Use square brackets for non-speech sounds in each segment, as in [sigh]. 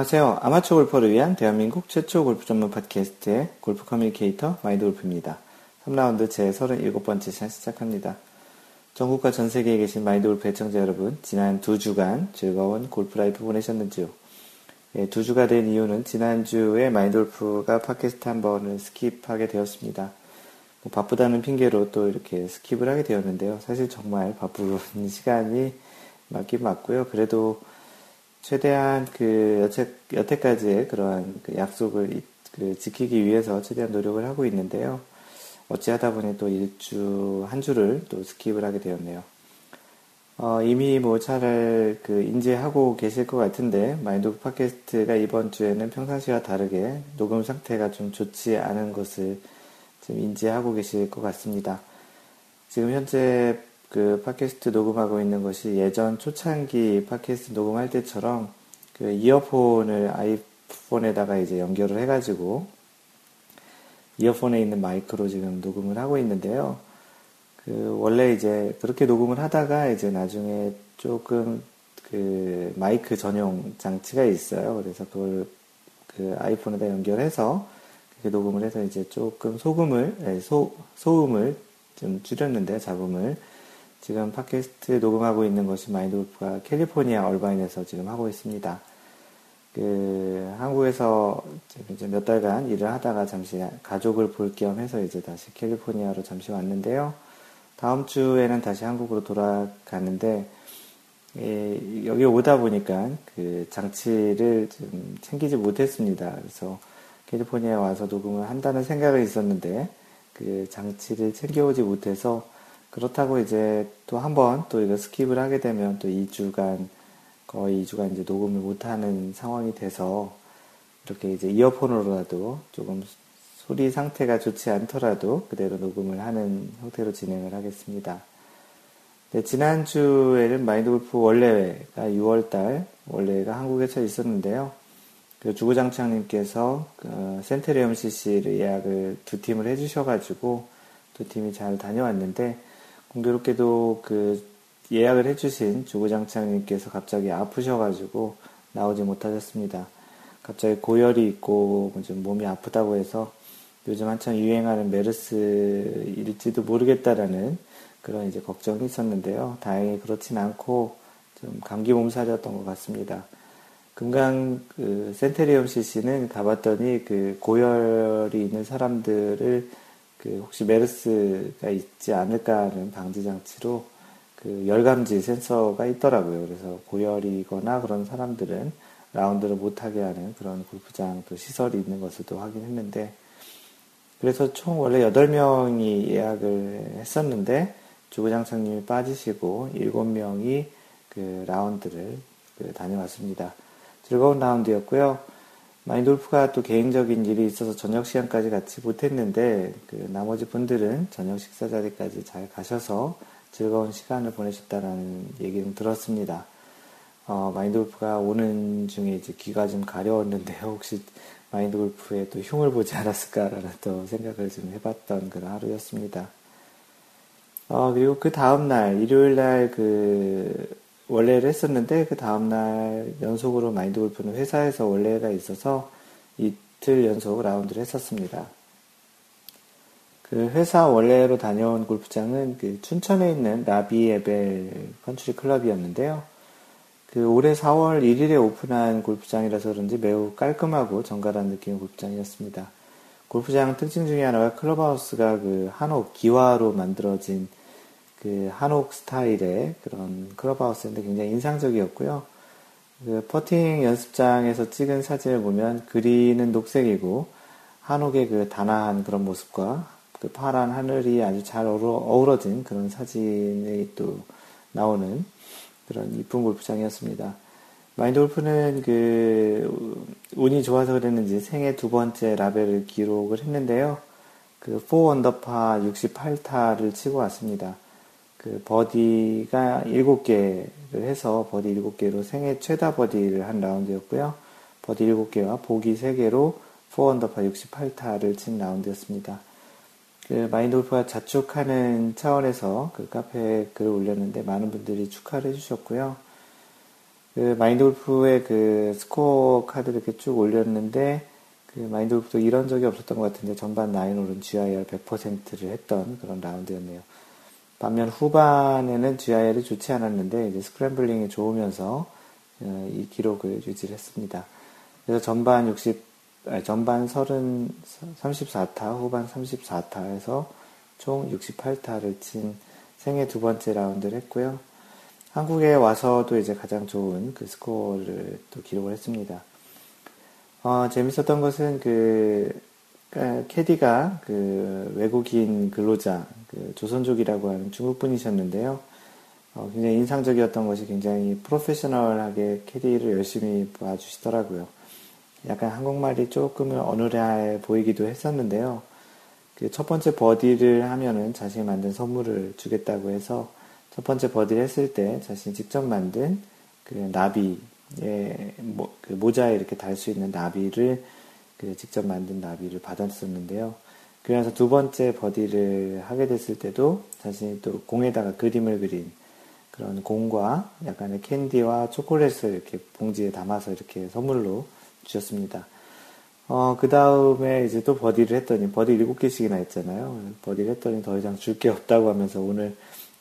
안녕하세요. 아마추어 골퍼를 위한 대한민국 최초 골프 전문 팟캐스트의 골프 communicator 마인드 골프입니다. 3라운드 제 37번째 시간 시작합니다. 전국과 전 세계에 계신 마인드 골프 애청자 여러분, 지난 두 주간 즐거운 골프 라이프 보내셨는지요? 예, 두 주가 된 이유는 지난주에 마인드 골프가 팟캐스트 한 번을 스킵하게 되었습니다. 뭐 바쁘다는 핑계로 또 이렇게 skip을 하게 되었는데요. 사실 정말 바쁜 [laughs] 시간이 맞긴 맞고요. 그래도 최대한 그 여태, 여태까지의 그러한 그 약속을 그 지키기 위해서 최대한 노력을 하고 있는데요. 어찌하다 보니 또 일주, 한 주를 또 skip을 하게 되었네요. 어, 이미 뭐 잘 그 인지하고 계실 것 같은데, 마인드 팟캐스트가 이번 주에는 평상시와 다르게 녹음 상태가 좀 좋지 않은 것을 좀 인지하고 계실 것 같습니다. 지금 현재 그 팟캐스트 녹음하고 있는 것이 예전 초창기 팟캐스트 녹음할 때처럼 그 이어폰을 아이폰에다가 이제 연결을 해가지고 이어폰에 있는 마이크로 지금 녹음을 하고 있는데요. 그 원래 이제 그렇게 녹음을 하다가 이제 나중에 조금 그 마이크 전용 장치가 있어요. 그래서 그걸 그 아이폰에다 연결해서 그렇게 녹음을 해서 이제 조금 소금을 소 소음을 좀 줄였는데 잡음을 지금 팟캐스트 녹음하고 있는 것이 마인드골프가 캘리포니아 얼바인에서 지금 하고 있습니다. 그 한국에서 이제 몇 달간 일을 하다가 잠시 가족을 볼 겸 해서 이제 다시 캘리포니아로 잠시 왔는데요. 다음 주에는 다시 한국으로 돌아가는데 예, 여기 오다 보니까 그 장치를 좀 챙기지 못했습니다. 그래서 캘리포니아에 와서 녹음을 한다는 생각은 있었는데 그 장치를 챙겨오지 못해서 그렇다고 이제 또 한 번 또 이거 skip을 하게 되면 또 2주간 거의 2주간 이제 녹음을 못하는 상황이 돼서 이렇게 이제 이어폰으로라도 조금 소리 상태가 좋지 않더라도 그대로 녹음을 하는 형태로 진행을 하겠습니다. 네, 지난주에는 마인드 골프 원래가 6월달 원래가 한국에 서 있었는데요. 그 주구장창님께서 그 센테리엄 CC를 예약을 두 팀을 해주셔가지고 두 팀이 잘 다녀왔는데 공교롭게도 그 예약을 해주신 주구장창님께서 갑자기 아프셔가지고 나오지 못하셨습니다. 갑자기 고열이 있고 좀 몸이 아프다고 해서 요즘 한창 유행하는 메르스일지도 모르겠다라는 그런 이제 걱정이 있었는데요. 다행히 그렇진 않고 좀 감기 몸살이었던 것 같습니다. 금강 그 센테리엄 CC는 가봤더니 그 고열이 있는 사람들을 그 혹시 메르스가 있지 않을까 하는 방지 장치로 그 열감지 센서가 있더라고요. 그래서 고열이거나 그런 사람들은 라운드를 못하게 하는 그런 골프장 또 시설이 있는 것을 또 확인했는데 그래서 총 원래 8명이 예약을 했었는데 주구장창님이 빠지시고 7명이 그 라운드를 그 다녀왔습니다. 즐거운 라운드였고요. 마인돌프가 또 개인적인 일이 있어서 저녁 시간까지 같이 못했는데 그 나머지 분들은 저녁 식사 자리까지 잘 가셔서 즐거운 시간을 보내셨다라는 얘기는 들었습니다. 어, 마인드골프가 오는 중에 이제 귀가 좀 가려웠는데 [laughs] 혹시 마인드골프에 또 흉을 보지 않았을까라는 또 생각을 좀 해봤던 그런 하루였습니다. 어, 그리고 그 다음날, 일요일날 그 월례를 했었는데 그 다음날 연속으로 마인드 골프는 회사에서 월례가 있어서 이틀 연속 라운드를 했었습니다. 그 회사 월례로 다녀온 골프장은 그 춘천에 있는 라비에벨 컨트리 클럽이었는데요. 그 올해 4월 1일에 오픈한 골프장이라서 그런지 매우 깔끔하고 정갈한 느낌의 골프장이었습니다. 골프장 특징 중에 하나가 클럽하우스가 그 한옥 기와로 만들어진 그 한옥 스타일의 그런 클럽하우스인데 굉장히 인상적이었고요. 그 퍼팅 연습장에서 찍은 사진을 보면 그리는 녹색이고 한옥의 그 단아한 그런 모습과 그 파란 하늘이 아주 잘 어우러진 그런 사진이 또 나오는 그런 이쁜 골프장이었습니다. 마인드 골프는 그 운이 좋아서 그랬는지 생애 두 번째 라베를 기록을 했는데요. 그 4 언더파 68타를 치고 왔습니다. 그 버디가 7개를 해서 버디 7개로 생애 최다 버디를 한 라운드였고요. 버디 7개와 보기 3개로 4언더파 68타를 친 라운드였습니다. 그 마인드 골프가 자축하는 차원에서 그 카페에 글을 올렸는데 많은 분들이 축하를 해주셨고요. 그 마인드 골프의 그 스코어 카드를 이렇게 쭉 올렸는데 그 마인드 골프도 이런 적이 없었던 것 같은데 전반 nine hole은 GIR 100%를 했던 그런 라운드였네요. 반면 후반에는 GIR이 좋지 않았는데 이제 scrambling이 좋으면서 어, 이 기록을 유지를 했습니다. 그래서 전반 60, 아니, 전반 30, 34타, 후반 34타에서 총 68타를 친 생애 두 번째 라운드를 했고요. 한국에 와서도 이제 가장 좋은 그 스코어를 또 기록을 했습니다. 어, 재밌었던 것은 그, 그 캐디가 그 외국인 근로자, 그 조선족이라고 하는 중국 분이셨는데요. 어, 굉장히 인상적이었던 것이 굉장히 프로페셔널하게 캐디를 열심히 봐주시더라고요. 약간 한국말이 조금은 어눌해 보이기도 했었는데요. 그 첫 번째 버디를 하면은 자신이 만든 선물을 주겠다고 해서 첫 번째 버디를 했을 때 자신이 직접 만든 그 나비, 예, 뭐, 그 모자에 이렇게 달 수 있는 나비를 그 직접 만든 나비를 받았었는데요. 그래서 두 번째 버디를 하게 됐을 때도 자신이 또 공에다가 그림을 그린 그런 공과 약간의 캔디와 초콜릿을 이렇게 봉지에 담아서 이렇게 선물로 주셨습니다. 어, 그 다음에 이제 또 버디를 했더니, 버디 7개씩이나 했잖아요. 버디를 했더니 더 이상 줄 게 없다고 하면서 오늘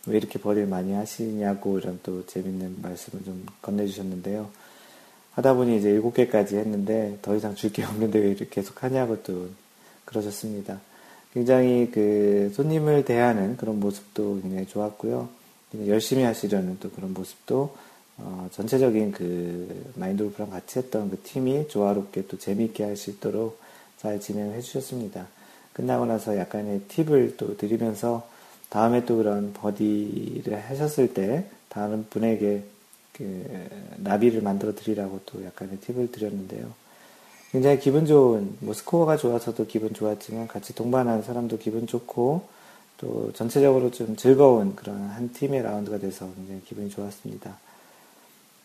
왜 이렇게 버디를 많이 하시냐고 이런 또 재밌는 말씀을 좀 건네주셨는데요. 하다 보니 이제 7개까지 했는데 더 이상 줄 게 없는데 왜 이렇게 계속 하냐고 또 그러셨습니다. 굉장히 그 손님을 대하는 그런 모습도 굉장히 좋았고요. 열심히 하시려는 또 그런 모습도 어, 전체적인 그 마인드 골프랑 같이 했던 그 팀이 조화롭게 또 재미있게 할 수 있도록 잘 진행해 주셨습니다. 끝나고 나서 약간의 팁을 또 드리면서 다음에 또 그런 버디를 하셨을 때 다른 분에게 그 나비를 만들어 드리라고 또 약간의 팁을 드렸는데요. 굉장히 기분 좋은, 뭐 스코어가 좋아서도 기분 좋았지만 같이 동반한 사람도 기분 좋고 또 전체적으로 좀 즐거운 그런 한 팀의 라운드가 돼서 굉장히 기분이 좋았습니다.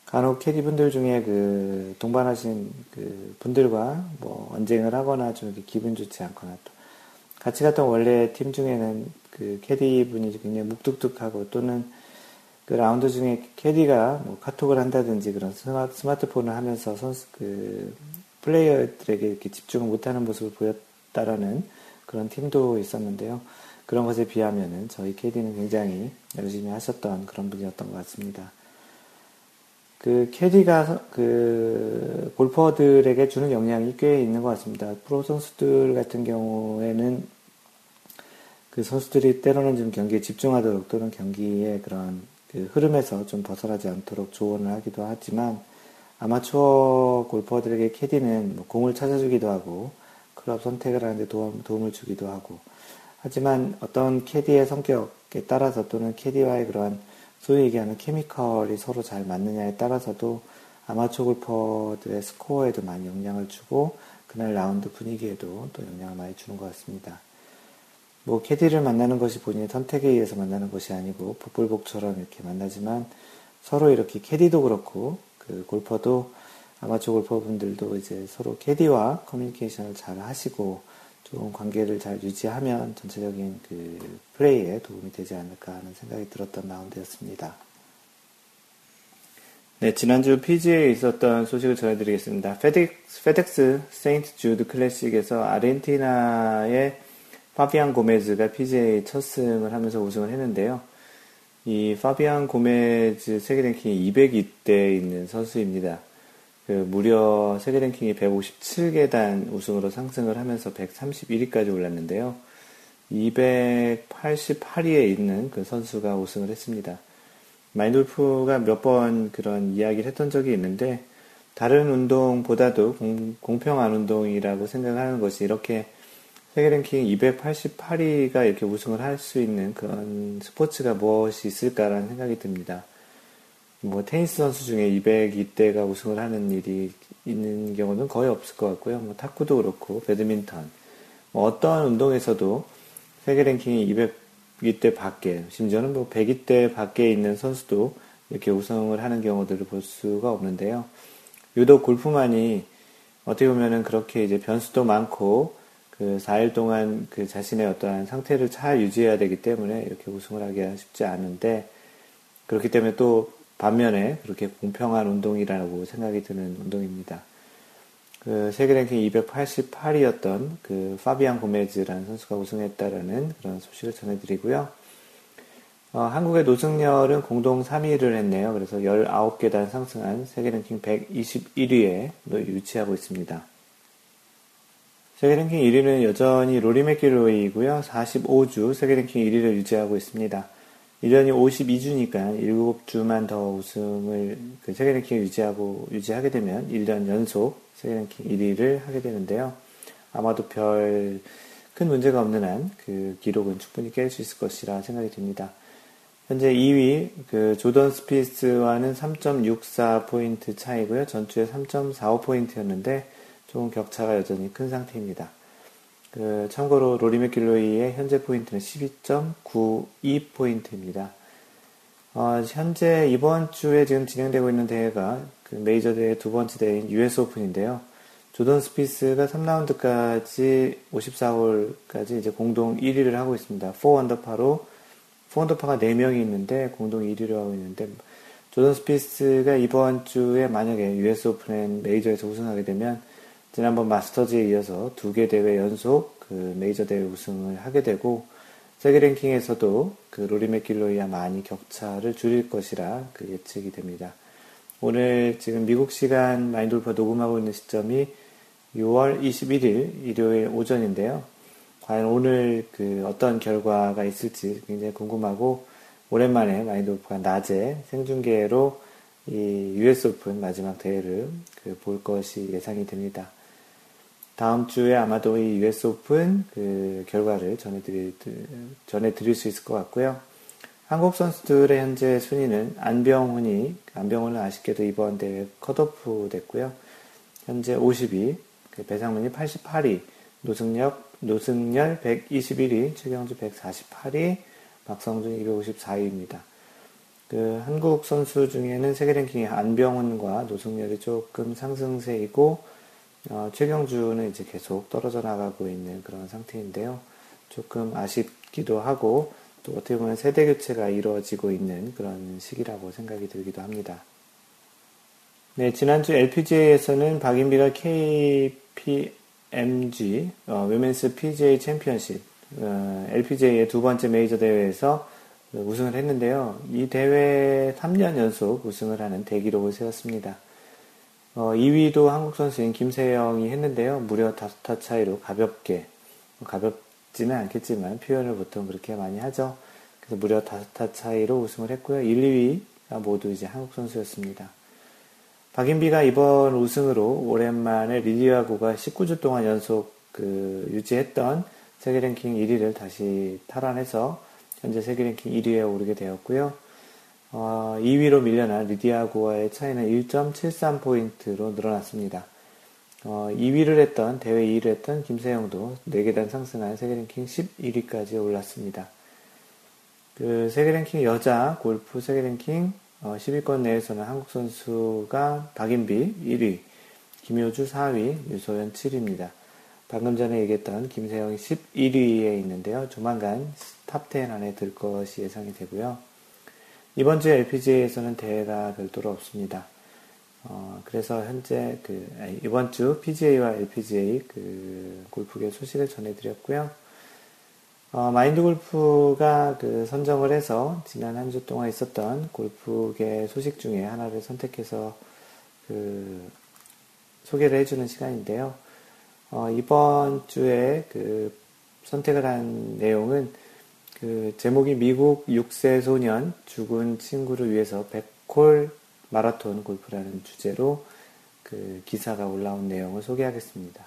간혹 캐디분들 중에 그 동반하신 그 분들과 뭐 언쟁을 하거나 좀 이렇게 기분 좋지 않거나 또 같이 갔던 월례 팀 중에는 그 캐디 분이 굉장히 무뚝뚝하고 또는 그 라운드 중에 캐디가 뭐 카톡을 한다든지 그런 스마트폰을 하면서 선수 그 플레이어들에게 이렇게 집중을 못하는 모습을 보였다라는 그런 팀도 있었는데요. 그런 것에 비하면은 저희 캐디는 굉장히 열심히 하셨던 그런 분이었던 것 같습니다. 그 캐디가 그 골퍼들에게 주는 영향이 꽤 있는 것 같습니다. 프로 선수들 같은 경우에는 그 선수들이 때로는 좀 경기에 집중하도록 또는 경기의 그런 그 흐름에서 좀 벗어나지 않도록 조언을 하기도 하지만 아마추어 골퍼들에게 캐디는 뭐 공을 찾아주기도 하고 클럽 선택을 하는데 도움, 도움을 주기도 하고 하지만 어떤 캐디의 성격에 따라서 또는 캐디와의 그러한 소위 얘기하는 chemical이 서로 잘 맞느냐에 따라서도 아마추어 골퍼들의 스코어에도 많이 영향을 주고 그날 라운드 분위기에도 또 영향을 많이 주는 것 같습니다. 뭐 캐디를 만나는 것이 본인의 선택에 의해서 만나는 것이 아니고 복불복처럼 이렇게 만나지만 서로 이렇게 캐디도 그렇고 그 골퍼도 아마추어 골퍼분들도 이제 서로 캐디와 커뮤니케이션을 잘 하시고 좋은 관계를 잘 유지하면 전체적인 그 플레이에 도움이 되지 않을까 하는 생각이 들었던 라운드였습니다. 네, 지난주 PGA에 있었던 소식을 전해드리겠습니다. 페덱스, 페덱스 세인트 주드 클래식에서 아르헨티나의 파비안 고메즈가 PGA 첫 승을 하면서 우승을 했는데요. 이 파비안 고메즈 세계 랭킹이 200위대에 있는 선수입니다. 그 무려 세계 랭킹이 157계단 우승으로 상승을 하면서 131위까지 올랐는데요. 288위에 있는 그 선수가 우승을 했습니다. 마인돌프가 몇 번 그런 이야기를 했던 적이 있는데 다른 운동보다도 공, 평한 운동이라고 생각하는 것이 이렇게 세계 랭킹 288위가 이렇게 우승을 할 수 있는 그런 스포츠가 무엇이 있을까라는 생각이 듭니다. 뭐 테니스 선수 중에 202대가 우승을 하는 일이 있는 경우는 거의 없을 것 같고요. 뭐 탁구도 그렇고 배드민턴 뭐 어떠한 운동에서도 세계 랭킹이 202대 밖에 심지어는 뭐 102대 밖에 있는 선수도 이렇게 우승을 하는 경우들을 볼 수가 없는데요. 유독 골프만이 어떻게 보면은 그렇게 이제 변수도 많고 그 4일 동안 그 자신의 어떠한 상태를 잘 유지해야 되기 때문에 이렇게 우승을 하기가 쉽지 않은데 그렇기 때문에 또 반면에 그렇게 공평한 운동이라고 생각이 드는 운동입니다. 그 세계 랭킹 288이었던 그 파비안 고메즈라는 선수가 우승했다라는 그런 소식을 전해드리고요. 어, 한국의 노승열은 공동 3위를 했네요. 그래서 19계단 상승한 세계 랭킹 121위에 위치하고 있습니다. 세계 랭킹 1위는 여전히 로리 맥길로이고요. 45주 세계 랭킹 1위를 유지하고 있습니다. 1년이 52주니까 7주만 더 우승을 그 세계 랭킹을 유지하고 유지하게 되면 1년 연속 세계 랭킹 1위를 하게 되는데요. 아마도 별 큰 문제가 없는 한 그 기록은 충분히 깰 수 있을 것이라 생각이 듭니다. 현재 2위 그 조던 스피스와는 3.64포인트 차이고요. 전주에 3.45포인트였는데 조금 격차가 여전히 큰 상태입니다. 그 참고로 로리 맥길로이의 현재 포인트는 12.92포인트입니다. 어, 현재 이번 주에 지금 진행되고 있는 대회가 그 메이저 대회 두 번째 대회인 US 오픈인데요. 조던 스피스가 3라운드까지 54홀까지 이제 공동 1위를 하고 있습니다. 4언더파로 4언더파가 4명이 있는데 공동 1위를 하고 있는데 조던 스피스가 이번 주에 만약에 US 오픈 메이저에서 우승하게 되면 지난번 마스터즈에 이어서 두 개 대회 연속 그 메이저 대회 우승을 하게 되고 세계 랭킹에서도 그 로리 맥길로이와 많이 격차를 줄일 것이라 그 예측이 됩니다. 오늘 지금 미국 시간 마인돌파 녹음하고 있는 시점이 6월 21일 일요일 오전인데요. 과연 오늘 그 어떤 결과가 있을지 굉장히 궁금하고 오랜만에 마인드오프가 낮에 생중계로 이 US 오픈 마지막 대회를 그 볼 것이 예상이 됩니다. 다음 주에 아마도 이 US 오픈 그 결과를 전해드릴, 전해드릴 수 있을 것 같고요. 한국 선수들의 현재 순위는 안병훈이, 안병훈은 아쉽게도 이번 대회 컷오프 됐고요. 현재 50위, 그 배상문이 88위, 노승엽, 노승열 121위, 최경주 148위, 박성준 254위입니다. 그 한국 선수 중에는 세계 랭킹이 안병훈과 노승열이 조금 상승세이고 어, 최경주는 이제 계속 떨어져 나가고 있는 그런 상태인데요. 조금 아쉽기도 하고 또 어떻게 보면 세대 교체가 이루어지고 있는 그런 시기라고 생각이 들기도 합니다. 네, 지난주 LPGA에서는 박인비가 KP MG 어, 위멘스 PGA 챔피언십 어, LPGA의 두 번째 메이저 대회에서 우승을 했는데요. 이 대회 3년 연속 우승을 하는 대기록을 세웠습니다. 어, 2위도 한국 선수인 김세영이 했는데요. 무려 5타 차이로 가볍게 가볍지는 않겠지만 표현을 보통 그렇게 많이 하죠. 그래서 무려 5타 차이로 우승을 했고요. 1, 2위가 모두 이제 한국 선수였습니다. 박인비가 이번 우승으로 오랜만에 리디아고가 19주 동안 연속 그 유지했던 세계 랭킹 1위를 다시 탈환해서 현재 세계 랭킹 1위에 오르게 되었고요. 어, 2위로 밀려난 리디아고와의 차이는 1.73포인트로 늘어났습니다. 어, 2위를 했던, 대회 2위를 했던 김세영도 4계단 상승한 세계 랭킹 11위까지 올랐습니다. 그 세계 랭킹 여자 골프 세계 랭킹 10위권 어, 내에서는 한국 선수가 박인비 1위, 김효주 4위, 유소연 7위입니다. 방금 전에 얘기했던 김세영이 11위에 있는데요. 조만간 top 10 안에 들 것이 예상이 되고요. 이번 주 LPGA에서는 대회가 별도로 없습니다. 어, 그래서 현재 그 이번 주 PGA와 LPGA 그 골프계 소식을 전해드렸고요. 어, 마인드 골프가 그 선정을 해서 지난 한 주 동안 있었던 골프계 소식 중에 하나를 선택해서 그 소개를 해주는 시간인데요. 어, 이번 주에 그 선택을 한 내용은 그 제목이 미국 6세 소년 죽은 친구를 위해서 100콜 마라톤 골프라는 주제로 그 기사가 올라온 내용을 소개하겠습니다.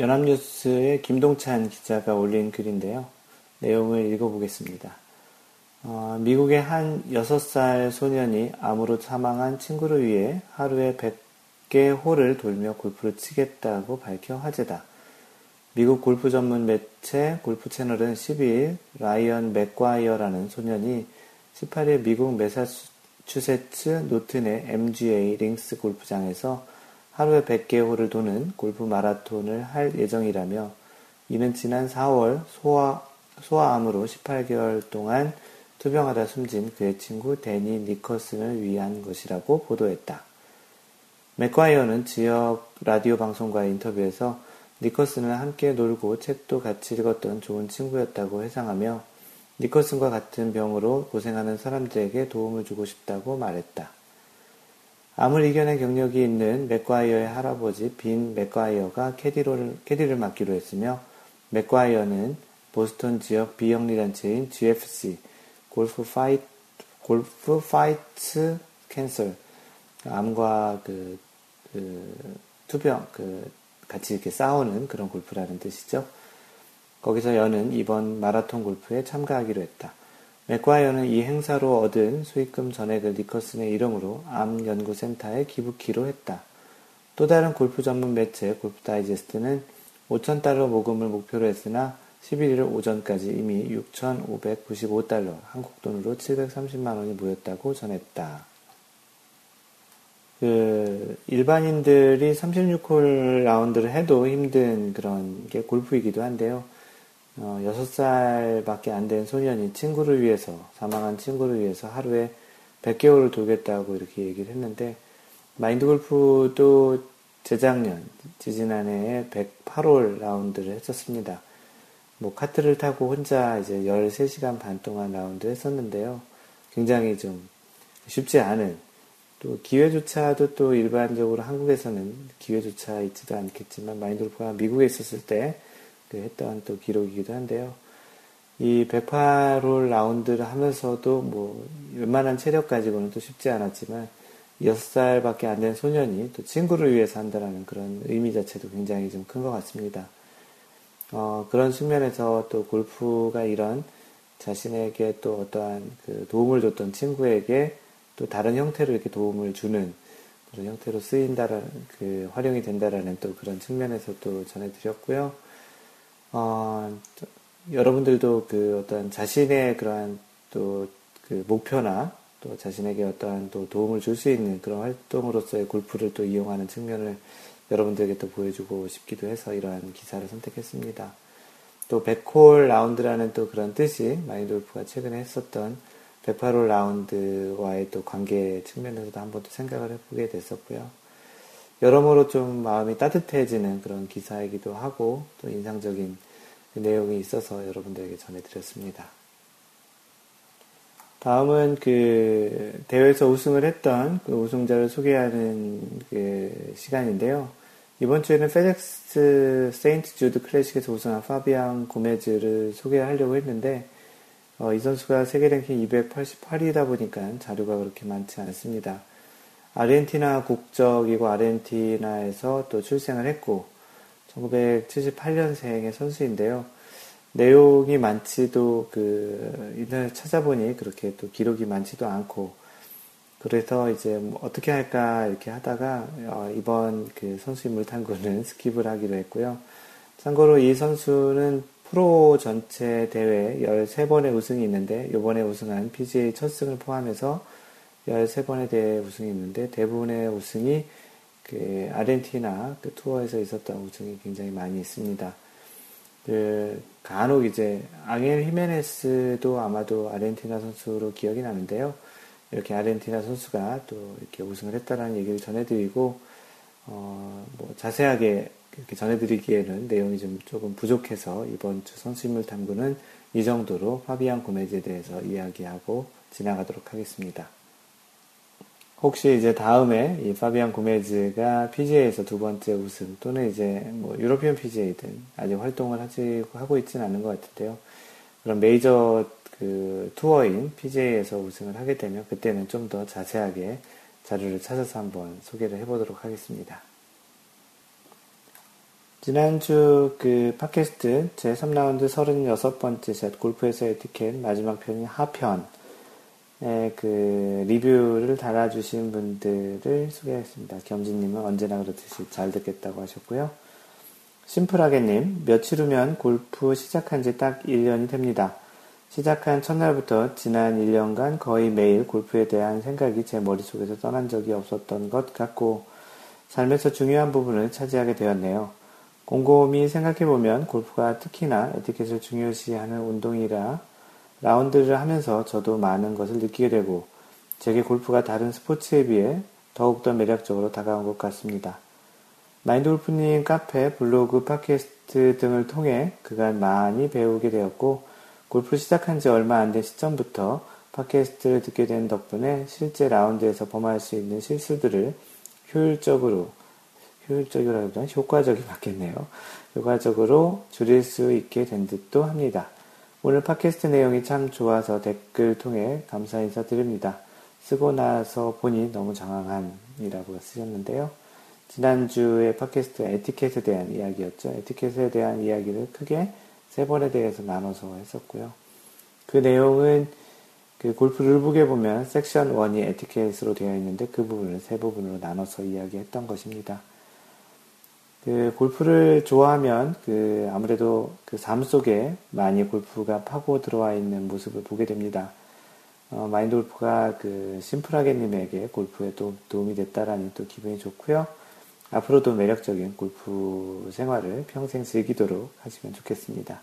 연합뉴스의 김동찬 기자가 올린 글인데요. 내용을 읽어보겠습니다. 어, 미국의 한 6살 소년이 암으로 사망한 친구를 위해 하루에 100개 홀을 돌며 골프를 치겠다고 밝혀 화제다. 미국 골프 전문 매체 골프 채널은 12일 라이언 맥과이어라는 소년이 18일 미국 메사추세츠 노튼의 MGA 링스 골프장에서 하루에 100개 홀을 도는 골프 마라톤을 할 예정이라며 이는 지난 4월 소아, 소아암으로 18개월 동안 투병하다 숨진 그의 친구 데니 니커슨을 위한 것이라고 보도했다. 맥과이어는 지역 라디오 방송과의 인터뷰에서 니커슨은 함께 놀고 책도 같이 읽었던 좋은 친구였다고 회상하며 니커슨과 같은 병으로 고생하는 사람들에게 도움을 주고 싶다고 말했다. 암을 이겨낸 경력이 있는 맥과이어의 할아버지 빈 맥과이어가 캐디를, 캐디를 맡기로 했으며 맥과이어는 보스턴 지역 비영리 단체인 GFC Golf Fight Golf Fight Cancer 암과 그, 그 투병 그 같이 이렇게 싸우는 그런 골프라는 뜻이죠. 거기서 여는 이번 마라톤 골프에 참가하기로 했다. 맥과이어는 이 행사로 얻은 수익금 전액을 니커슨의 이름으로 암 연구센터에 기부키로 했다. 또 다른 골프 전문 매체 골프 다이제스트는 5천달러 모금을 목표로 했으나 11일 오전까지 이미 6,595달러, 한국 돈으로 730만 원이 모였다고 전했다. 그 일반인들이 36홀 라운드를 해도 힘든 그런 게 골프이기도 한데요. 어, 6살밖에 안 된 소년이 친구를 위해서, 사망한 친구를 위해서 하루에 100개월을 돌겠다고 이렇게 얘기를 했는데, 마인드 골프도 재작년, 지지난해에 108홀 라운드를 했었습니다. 뭐, 카트를 타고 혼자 이제 13시간 반 동안 라운드 했었는데요. 굉장히 좀 쉽지 않은, 또 기회조차도 또 일반적으로 한국에서는 기회조차 있지도 않겠지만, 마인드 골프가 미국에 있었을 때그 했던 또 기록이기도 한데요. 이 108홀 라운드를 하면서도 뭐 웬만한 체력 가지고는 또 쉽지 않았지만 6살밖에 안 된 소년이 또 친구를 위해서 한다라는 그런 의미 자체도 굉장히 좀 큰 것 같습니다. 어, 그런 측면에서 또 골프가 이런 자신에게 또 어떠한 그 도움을 줬던 친구에게 또 다른 형태로 이렇게 도움을 주는 그런 형태로 쓰인다라는 그 활용이 된다라는 또 그런 측면에서 또 전해드렸고요. 어, 여러분들도 그 어떤 자신의 그러한 또 그 목표나 또 자신에게 어떠한 또 도움을 줄 수 있는 그런 활동으로서의 골프를 또 이용하는 측면을 여러분들에게 또 보여주고 싶기도 해서 이러한 기사를 선택했습니다. 또 백홀 라운드라는 또 그런 뜻이 마인돌프가 최근에 했었던 108홀 라운드와의 또 관계 측면에서도 한번 또 생각을 해보게 됐었고요. 여러모로 좀 마음이 따뜻해지는 그런 기사이기도 하고 또 인상적인 그 내용이 있어서 여러분들에게 전해드렸습니다. 다음은 그 대회에서 우승을 했던 그 우승자를 소개하는 그 시간인데요. 이번 주에는 페덱스 세인트 주드 클래식에서 우승한 파비앙 고메즈를 소개하려고 했는데 어, 이 선수가 세계 랭킹 288위다 보니까 자료가 그렇게 많지 않습니다. 아르헨티나 국적이고 아르헨티나에서 또 출생을 했고 1978년생의 선수인데요. 내용이 많지도 그 인터넷 찾아보니 그렇게 또 기록이 많지도 않고 그래서 이제 뭐 어떻게 할까 이렇게 하다가 어 이번 그 선수 인물 탐구는 [laughs] skip을 하기로 했고요. 참고로 이 선수는 프로 전체 대회 13번의 우승이 있는데 이번에 우승한 PGA 첫 승을 포함해서 13번의 대회 우승이 있는데 대부분의 우승이 그 아르헨티나 그 투어에서 있었던 우승이 굉장히 많이 있습니다. 그 간혹 이제 앙헬 히메네스도 아마도 아르헨티나 선수로 기억이 나는데요. 이렇게 아르헨티나 선수가 또 이렇게 우승을 했다라는 얘기를 전해드리고 어 뭐 자세하게 이렇게 전해드리기에는 내용이 좀 조금 부족해서 이번 주 선수인물 탐구는 이 정도로 파비안 고메즈에 대해서 이야기하고 지나가도록 하겠습니다. 혹시 이제 다음에 이 파비안 고메즈가 PGA에서 두 번째 우승 또는 이제 뭐 유로피언 PGA든 아직 활동을 하지 하고 있지는 않은 것 같은데요. 그런 메이저 그 투어인 PGA에서 우승을 하게 되면 그때는 좀 더 자세하게 자료를 찾아서 한번 소개를 해보도록 하겠습니다. 지난주 그 팟캐스트 제 3라운드 36번째 셋 골프에서의 에티켓 마지막 편인 하편 네, 그 리뷰를 달아주신 분들을 소개하겠습니다. 겸진님은 언제나 그렇듯이 잘 듣겠다고 하셨고요. 심플하게님, 며칠 후면 골프 시작한 지 딱 1년이 됩니다. 시작한 첫날부터 지난 1년간 거의 매일 골프에 대한 생각이 제 머릿속에서 떠난 적이 없었던 것 같고, 삶에서 중요한 부분을 차지하게 되었네요. 곰곰이 생각해보면 골프가 특히나 에티켓을 중요시하는 운동이라 라운드를 하면서 저도 많은 것을 느끼게 되고 제게 골프가 다른 스포츠에 비해 더욱더 매력적으로 다가온 것 같습니다. 마인드 골프님 카페, 블로그, 팟캐스트 등을 통해 그간 많이 배우게 되었고 골프를 시작한 지 얼마 안 된 시점부터 팟캐스트를 듣게 된 덕분에 실제 라운드에서 범할 수 있는 실수들을 효율적으로 효율적이라기보다는 효과적이 맞겠네요. 효과적으로 줄일 수 있게 된 듯도 합니다. 오늘 팟캐스트 내용이 참 좋아서 댓글 통해 감사 인사드립니다. 쓰고 나서 보니 너무 장황한이라고 쓰셨는데요. 지난주에 팟캐스트 에티켓에 대한 이야기였죠. 에티켓에 대한 이야기를 크게 세 번에 대해서 나눠서 했었고요. 그 내용은 그 골프 룰북에 보면 섹션 1이 에티켓으로 되어 있는데 그 부분을 세 부분으로 나눠서 이야기했던 것입니다. 그 골프를 좋아하면 그 아무래도 그 삶 속에 많이 골프가 파고 들어와 있는 모습을 보게 됩니다. 어, 마인드 골프가 그 심플하게님에게 골프에 도, 도움이 됐다라니 또 기분이 좋고요. 앞으로도 매력적인 골프 생활을 평생 즐기도록 하시면 좋겠습니다.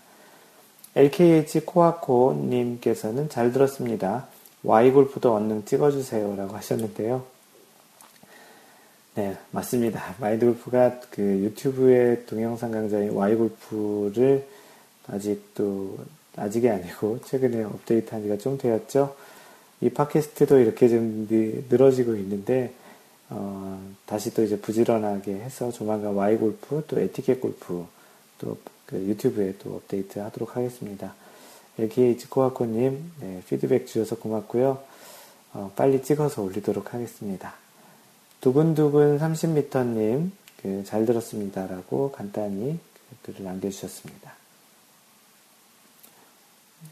LKH 코아코님께서는 잘 들었습니다. Y골프도 얼른 찍어주세요. 라고 하셨는데요. 네, 맞습니다. 마인드골프가 그 유튜브의 동영상 강좌인 Y골프를 아직도, 아직이 아니고 최근에 업데이트 한 지가 좀 되었죠. 이 팟캐스트도 이렇게 좀 늘어지고 있는데, 어, 다시 또 이제 부지런하게 해서 조만간 Y골프, 또 에티켓 골프, 또 그 유튜브에 또 업데이트 하도록 하겠습니다. LKH 코아코님, 네, 피드백 주셔서 고맙고요. 어, 빨리 찍어서 올리도록 하겠습니다. 두근두근 30m님, 그, 잘 들었습니다. 라고 간단히 글을 남겨주셨습니다.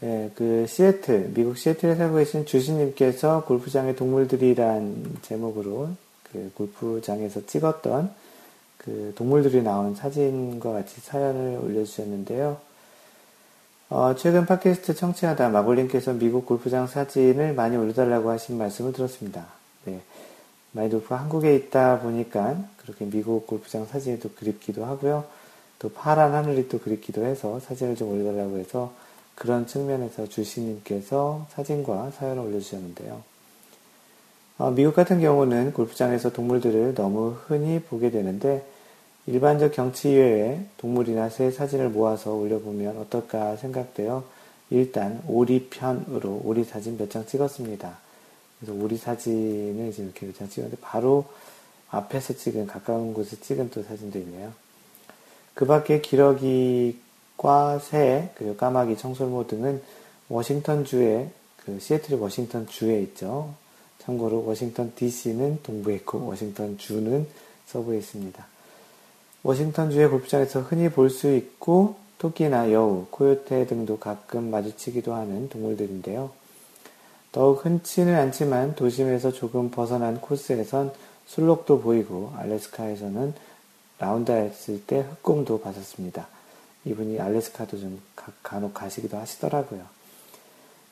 네, 그 시애틀, 미국 시애틀에 살고 계신 주시님께서 골프장의 동물들이란 제목으로 그 골프장에서 찍었던 그 동물들이 나온 사진과 같이 사연을 올려주셨는데요. 어, 최근 팟캐스트 청취하다 마골님께서 미국 골프장 사진을 많이 올려달라고 하신 말씀을 들었습니다. 네. 마이돌프가 한국에 있다 보니까 그렇게 미국 골프장 사진이 또 그립기도 하고요. 또 파란 하늘이 또 그립기도 해서 사진을 좀 올려달라고 해서 그런 측면에서 주시님께서 사진과 사연을 올려주셨는데요. 어, 미국 같은 경우는 골프장에서 동물들을 너무 흔히 보게 되는데 일반적 경치 이외에 동물이나 새 사진을 모아서 올려보면 어떨까 생각되어 일단 오리 편으로 오리 사진 몇 장 찍었습니다. 그래서 오리 사진을 지금 이렇게 찍었는데 바로 앞에서 찍은 가까운 곳에 찍은 또 사진도 있네요. 그 밖에 기러기과 새, 그리고 까마귀, 청설모 등은 워싱턴 주에 그 시애틀이 워싱턴 주에 있죠. 참고로 워싱턴 DC는 동부에 있고 워싱턴 주는 서부에 있습니다. 워싱턴 주의 골프장에서 흔히 볼 수 있고 토끼나 여우, 코요테 등도 가끔 마주치기도 하는 동물들인데요. 더욱 흔치는 않지만 도심에서 조금 벗어난 코스에선 순록도 보이고 알래스카에서는 라운드 했을 때 흑곰도 봤었습니다. 이분이 알래스카도 좀 간혹 가시기도 하시더라고요.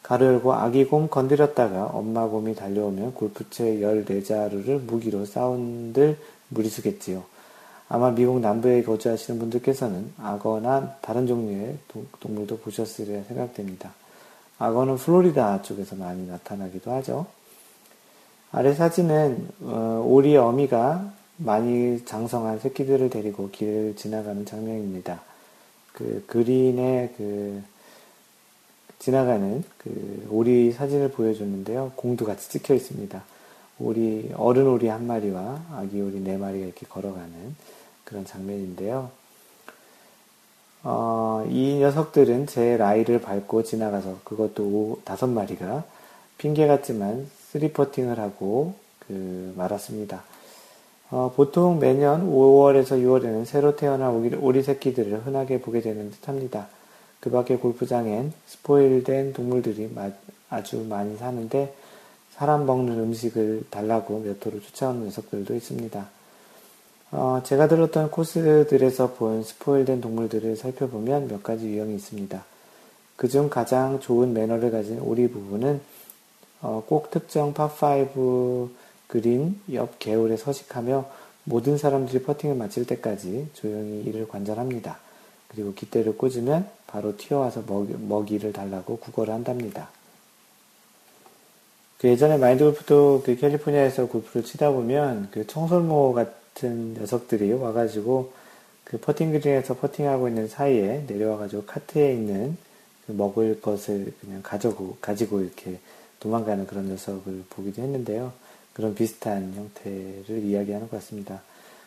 가로 열고 아기곰 건드렸다가 엄마 곰이 달려오면 골프채 14자루를 무기로 사운들 무리수겠지요. 아마 미국 남부에 거주하시는 분들께서는 악어나 다른 종류의 동물도 보셨으리라 생각됩니다. 악어는 플로리다 쪽에서 많이 나타나기도 하죠. 아래 사진은 어, 오리 어미가 많이 장성한 새끼들을 데리고 길을 지나가는 장면입니다. 그 그린의 그 지나가는 그 오리 사진을 보여줬는데요. 공도 같이 찍혀 있습니다. 오리, 어른 오리 한 마리와 아기 오리 네 마리가 이렇게 걸어가는 그런 장면인데요. 어, 이 녀석들은 제 라이를 밟고 지나가서 그것도 다섯 마리가 핑계 같지만 스리퍼팅을 하고 그 말았습니다. 어, 보통 매년 5월에서 6월에는 새로 태어난 오리, 오리 새끼들을 흔하게 보게 되는 듯 합니다. 그 밖에 골프장엔 스포일된 동물들이 아주 많이 사는데 사람 먹는 음식을 달라고 몇 호로 쫓아오는 녀석들도 있습니다. 어, 제가 들었던 코스들에서 본 스포일된 동물들을 살펴보면 몇 가지 유형이 있습니다. 그중 가장 좋은 매너를 가진 오리 부부는 어, 꼭 특정 파5 그린 옆 개울에 서식하며 모든 사람들이 퍼팅을 마칠 때까지 조용히 이를 관찰합니다. 그리고 깃대를 꽂으면 바로 튀어와서 먹이, 먹이를 달라고 구걸을 한답니다. 그 예전에 마인드 골프도 그 캘리포니아에서 골프를 치다 보면 그 청설모 같은 녀석들이 와가지고 그 퍼팅 그린에서 퍼팅하고 있는 사이에 내려와가지고 카트에 있는 그 먹을 것을 그냥 가지고, 가지고 이렇게 도망가는 그런 녀석을 보기도 했는데요. 그런 비슷한 형태를 이야기하는 것 같습니다.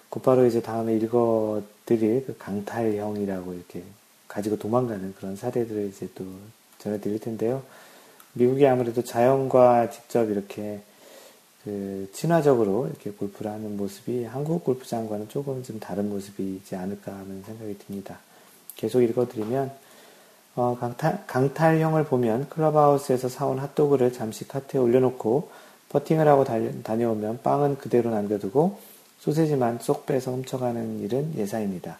곧바로 이제 다음에 읽어드릴 그 강탈형이라고 이렇게 가지고 도망가는 그런 사례들을 이제 또 전해드릴 텐데요. 미국이 아무래도 자연과 직접 이렇게 그 친화적으로 이렇게 골프를 하는 모습이 한국 골프장과는 조금 좀 다른 모습이지 않을까 하는 생각이 듭니다. 계속 읽어드리면 어, 강탈, 강탈형을 보면 클럽하우스에서 사온 핫도그를 잠시 카트에 올려놓고 퍼팅을 하고 달려, 다녀 오면 빵은 그대로 남겨두고 소세지만 쏙 빼서 훔쳐가는 일은 예사입니다.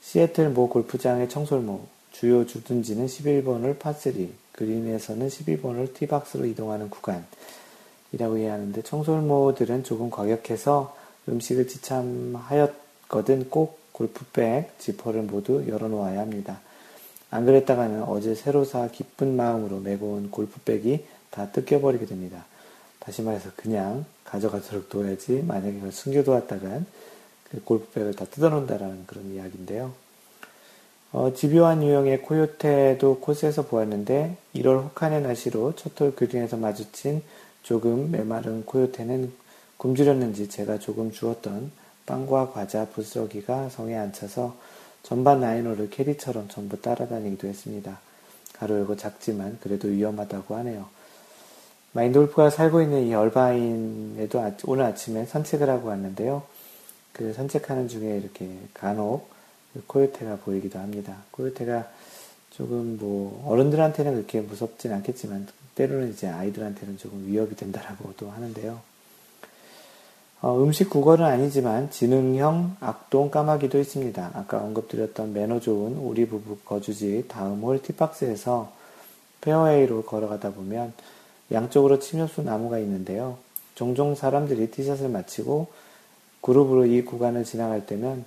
시애틀 모 골프장의 청솔모, 주요 주둔지는 11번을 파3, 그린에서는 12번을 티박스로 이동하는 구간 이라고 이해하는데 청솔모들은 조금 과격해서 음식을 지참하였거든 꼭 골프백, 지퍼를 모두 열어놓아야 합니다. 안 그랬다가는 어제 새로 사 기쁜 마음으로 메고 온 골프백이 다 뜯겨버리게 됩니다. 다시 말해서 그냥 가져가도록 둬야지 만약에 그걸 숨겨두었다간 그 골프백을 다 뜯어놓는다라는 그런 이야기인데요. 어, 집요한 유형의 코요테도 코스에서 보았는데 1월 혹한의 날씨로 첫홀 그린에서 마주친 조금 메마른 코요테는 굶주렸는지 제가 조금 주었던 빵과 과자 부스러기가 성에 안 차서 전반 나인홀을 캐리처럼 전부 따라다니기도 했습니다. 가로 열고 작지만 그래도 위험하다고 하네요. 마인돌프가 살고 있는 이 얼바인에도 아, 오늘 아침에 산책을 하고 왔는데요. 그 산책하는 중에 이렇게 간혹 그 코요테가 보이기도 합니다. 코요테가 조금 뭐 어른들한테는 그렇게 무섭진 않겠지만 때로는 이제 아이들한테는 조금 위협이 된다라고도 하는데요. 어, 음식 국어는 아니지만 지능형 악동 까마귀도 있습니다. 아까 언급드렸던 매너 좋은 우리 부부 거주지 다음 홀 티박스에서 페어웨이로 걸어가다 보면 양쪽으로 침엽수 나무가 있는데요. 종종 사람들이 티샷을 마치고 그룹으로 이 구간을 지나갈 때면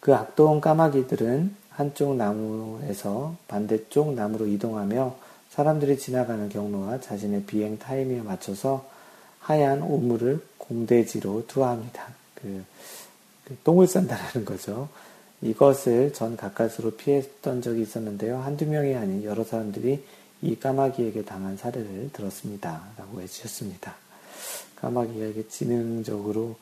그 악동 까마귀들은 한쪽 나무에서 반대쪽 나무로 이동하며 사람들이 지나가는 경로와 자신의 비행 타이밍에 맞춰서 하얀 오물을 공대지로 투하합니다. 그, 그 똥을 싼다라는 거죠. 이것을 전 가까스로 피했던 적이 있었는데요. 한두 명이 아닌 여러 사람들이 이 까마귀에게 당한 사례를 들었습니다. 라고 해주셨습니다. 까마귀가 이게 지능적으로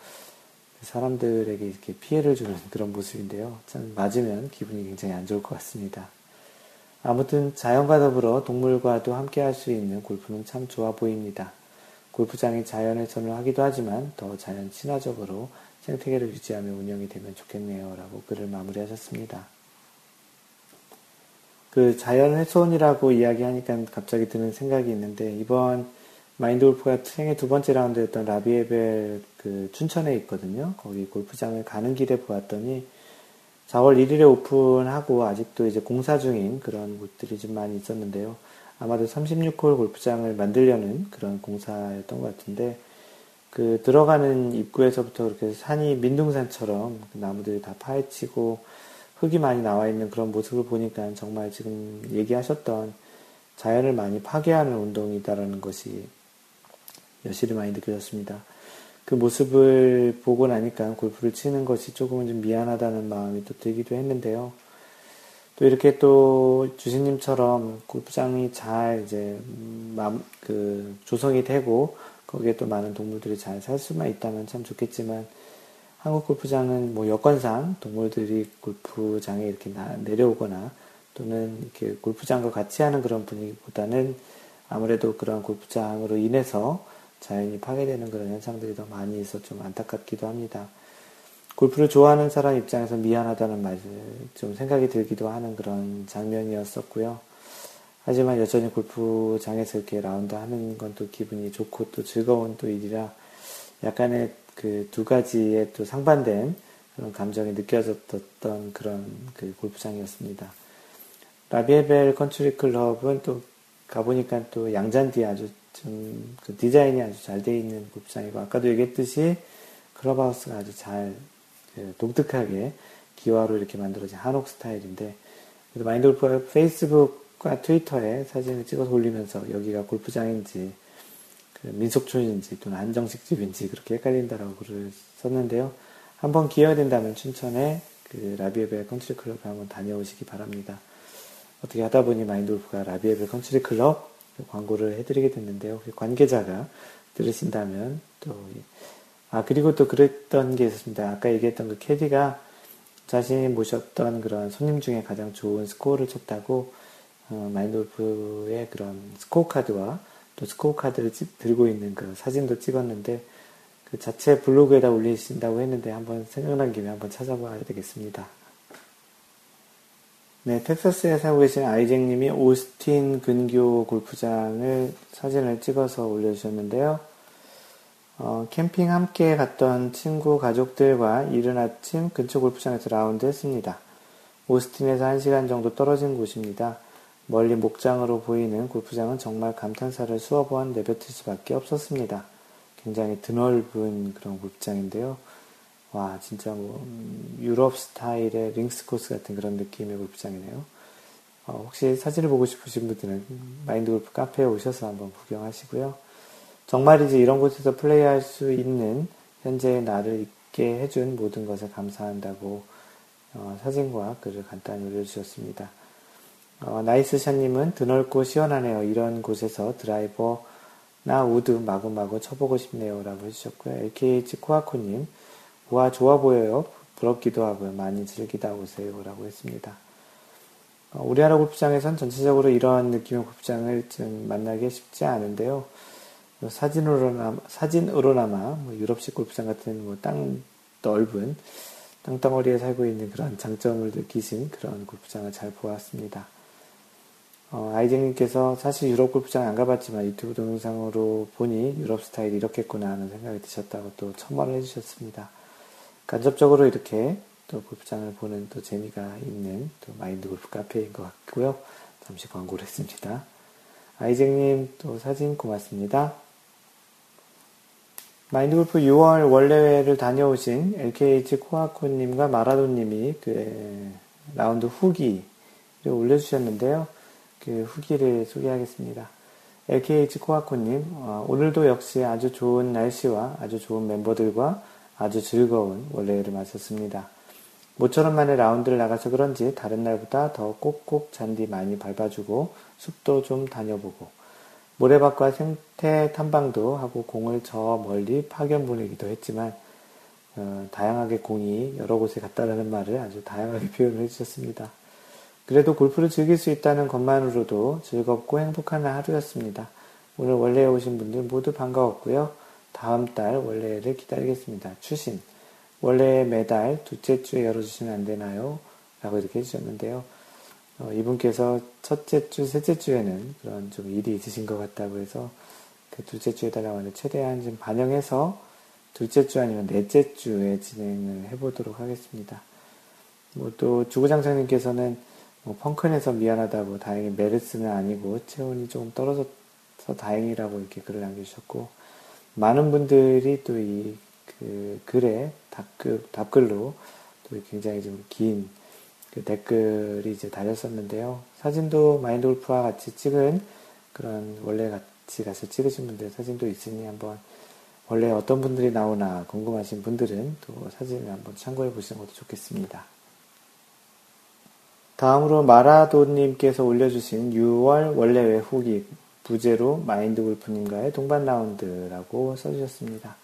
사람들에게 이렇게 피해를 주는 그런 모습인데요. 참 맞으면 기분이 굉장히 안 좋을 것 같습니다. 아무튼 자연과 더불어 동물과도 함께 할 수 있는 골프는 참 좋아 보입니다. 골프장이 자연에 전을 하기도 하지만 더 자연 친화적으로 생태계를 유지하며 운영이 되면 좋겠네요. 라고 글을 마무리하셨습니다. 그 자연 훼손이라고 이야기하니까 갑자기 드는 생각이 있는데 이번 마인드 골프가 생애 두 번째 라운드였던 라비에벨 그 춘천에 있거든요. 거기 골프장을 가는 길에 보았더니 4월 1일에 오픈하고 아직도 이제 공사 중인 그런 곳들이 좀 많이 있었는데요. 아마도 36홀 골프장을 만들려는 그런 공사였던 것 같은데 그 들어가는 입구에서부터 그렇게 산이 민둥산처럼 그 나무들이 다 파헤치고 흙이 많이 나와 있는 그런 모습을 보니까 정말 지금 얘기하셨던 자연을 많이 파괴하는 운동이다라는 것이 여실히 많이 느껴졌습니다. 그 모습을 보고 나니까 골프를 치는 것이 조금은 좀 미안하다는 마음이 또 들기도 했는데요. 또 이렇게 또 주신님처럼 골프장이 잘 이제 그 조성이 되고 거기에 또 많은 동물들이 잘 살 수만 있다면 참 좋겠지만 한국 골프장은 뭐 여건상 동물들이 골프장에 이렇게 내려오거나 또는 이렇게 골프장과 같이 하는 그런 분위기보다는 아무래도 그런 골프장으로 인해서 자연이 파괴되는 그런 현상들이 더 많이 있어 좀 안타깝기도 합니다. 골프를 좋아하는 사람 입장에서 미안하다는 말을 좀 생각이 들기도 하는 그런 장면이었었고요. 하지만 여전히 골프장에서 이렇게 라운드 하는 건 또 기분이 좋고 또 즐거운 또 일이라 약간의 그 두 가지의 또 상반된 그런 감정이 느껴졌던 그런 그 골프장이었습니다. 라비에벨 컨트리 클럽은 또 가보니까 또 양잔디 아주 좀 그 디자인이 아주 잘 되어 있는 골프장이고 아까도 얘기했듯이 클럽하우스가 아주 잘 그 독특하게 기와로 이렇게 만들어진 한옥 스타일인데 그래서 마인드 골프가 페이스북과 트위터에 사진을 찍어서 올리면서 여기가 골프장인지 그 민속촌인지 또는 한정식 집인지 그렇게 헷갈린다라고 글을 썼는데요. 한번 기회가 된다면 춘천에 그 라비에벨 컨트리 클럽에 한번 다녀오시기 바랍니다. 어떻게 하다 보니 마인드 골프가 라비에벨 컨트리 클럽 광고를 해드리게 됐는데요. 관계자가 들으신다면 또, 아, 그리고 또 그랬던 게 있었습니다. 아까 얘기했던 그 캐디가 자신이 모셨던 그런 손님 중에 가장 좋은 스코어를 쳤다고, 어, 마인드 골프의 그런 스코어 카드와 또 스코어 카드를 찌, 들고 있는 그 사진도 찍었는데, 그 자체 블로그에다 올리신다고 했는데 한번 생각난 김에 한번 찾아봐야 되겠습니다. 네, 텍사스에 살고 계신 아이잭님이 오스틴 근교 골프장을 사진을 찍어서 올려주셨는데요. 어, 캠핑 함께 갔던 친구 가족들과 이른 아침 근처 골프장에서 라운드 했습니다. 오스틴에서 1시간 정도 떨어진 곳입니다. 멀리 목장으로 보이는 골프장은 정말 감탄사를 수어 번 내뱉을 수밖에 없었습니다. 굉장히 드넓은 그런 골프장인데요. 와, 진짜 뭐, 음, 유럽 스타일의 links 코스 같은 그런 느낌의 골프장이네요. 어, 혹시 사진을 보고 싶으신 분들은 마인드 골프 카페에 오셔서 한번 구경하시고요. 정말이지 이런 곳에서 플레이할 수 있는 현재의 나를 있게 해준 모든 것에 감사한다고 어, 사진과 글을 간단히 올려주셨습니다. 어, 나이스샷님은 드넓고 시원하네요. 이런 곳에서 드라이버 나 우드 마구마구 쳐보고 싶네요. 라고 해주셨고요. LKH 코아코님, 와, 좋아 보여요. 부럽기도 하고요. 많이 즐기다 오세요. 라고 했습니다. 어, 우리나라 골프장에선 전체적으로 이런 느낌의 골프장을 좀 만나기 쉽지 않은데요. 뭐 사진으로나, 사진으로나마 뭐 유럽식 골프장 같은 뭐 땅 넓은 땅덩어리에 살고 있는 그런 장점을 느끼신 그런 골프장을 잘 보았습니다. 어, 아이쟁님께서 사실 유럽 골프장 안 가봤지만 유튜브 동영상으로 보니 유럽 스타일이 이렇겠구나 하는 생각이 드셨다고 또 첨언을 해주셨습니다. 간접적으로 이렇게 또 골프장을 보는 또 재미가 있는 또 마인드 골프 카페인 것 같고요. 잠시 광고를 했습니다. 아이쟁님 또 사진 고맙습니다. 마인드 골프 6월 원래회를 다녀오신 LKH 코아코님과 마라도님이 그 라운드 후기를 올려주셨는데요. 그 후기를 소개하겠습니다. LKH 코아코님, 어, 오늘도 역시 아주 좋은 날씨와 아주 좋은 멤버들과 아주 즐거운 원래를 마쳤습니다. 모처럼 만에 라운드를 나가서 그런지 다른 날보다 더 꼭꼭 잔디 많이 밟아주고 숲도 좀 다녀보고 모래밭과 생태 탐방도 하고 공을 저 멀리 파견 보내기도 했지만 어, 다양하게 공이 여러 곳에 갔다라는 말을 아주 다양하게 [laughs] 표현을 해주셨습니다. 그래도 골프를 즐길 수 있다는 것만으로도 즐겁고 행복한 하루였습니다. 오늘 원래에 오신 분들 모두 반가웠고요. 다음 달 원래를 기다리겠습니다. 추신. 원래 매달 둘째 주에 열어주시면 안 되나요? 라고 이렇게 해주셨는데요. 어, 이분께서 첫째 주, 셋째 주에는 그런 좀 일이 있으신 것 같다고 해서 그 둘째 주에 달라고 최대한 좀 반영해서 둘째 주 아니면 넷째 주에 진행을 해보도록 하겠습니다. 뭐 또 주구장창님께서는 뭐 펑크내서 미안하다고 다행히 메르스는 아니고 체온이 조금 떨어져서 다행이라고 이렇게 글을 남겨주셨고 많은 분들이 또 이 그 글에 답글, 답글로 또 굉장히 좀 긴 그 댓글이 이제 달렸었는데요. 사진도 마인드 골프와 같이 찍은 그런 원래 같이 가서 찍으신 분들 사진도 있으니 한번 원래 어떤 분들이 나오나 궁금하신 분들은 또 사진을 한번 참고해 보시는 것도 좋겠습니다. 다음으로 마라도님께서 올려주신 6월 원래 외 후기 부제로 마인드 골프님과의 동반 라운드라고 써주셨습니다.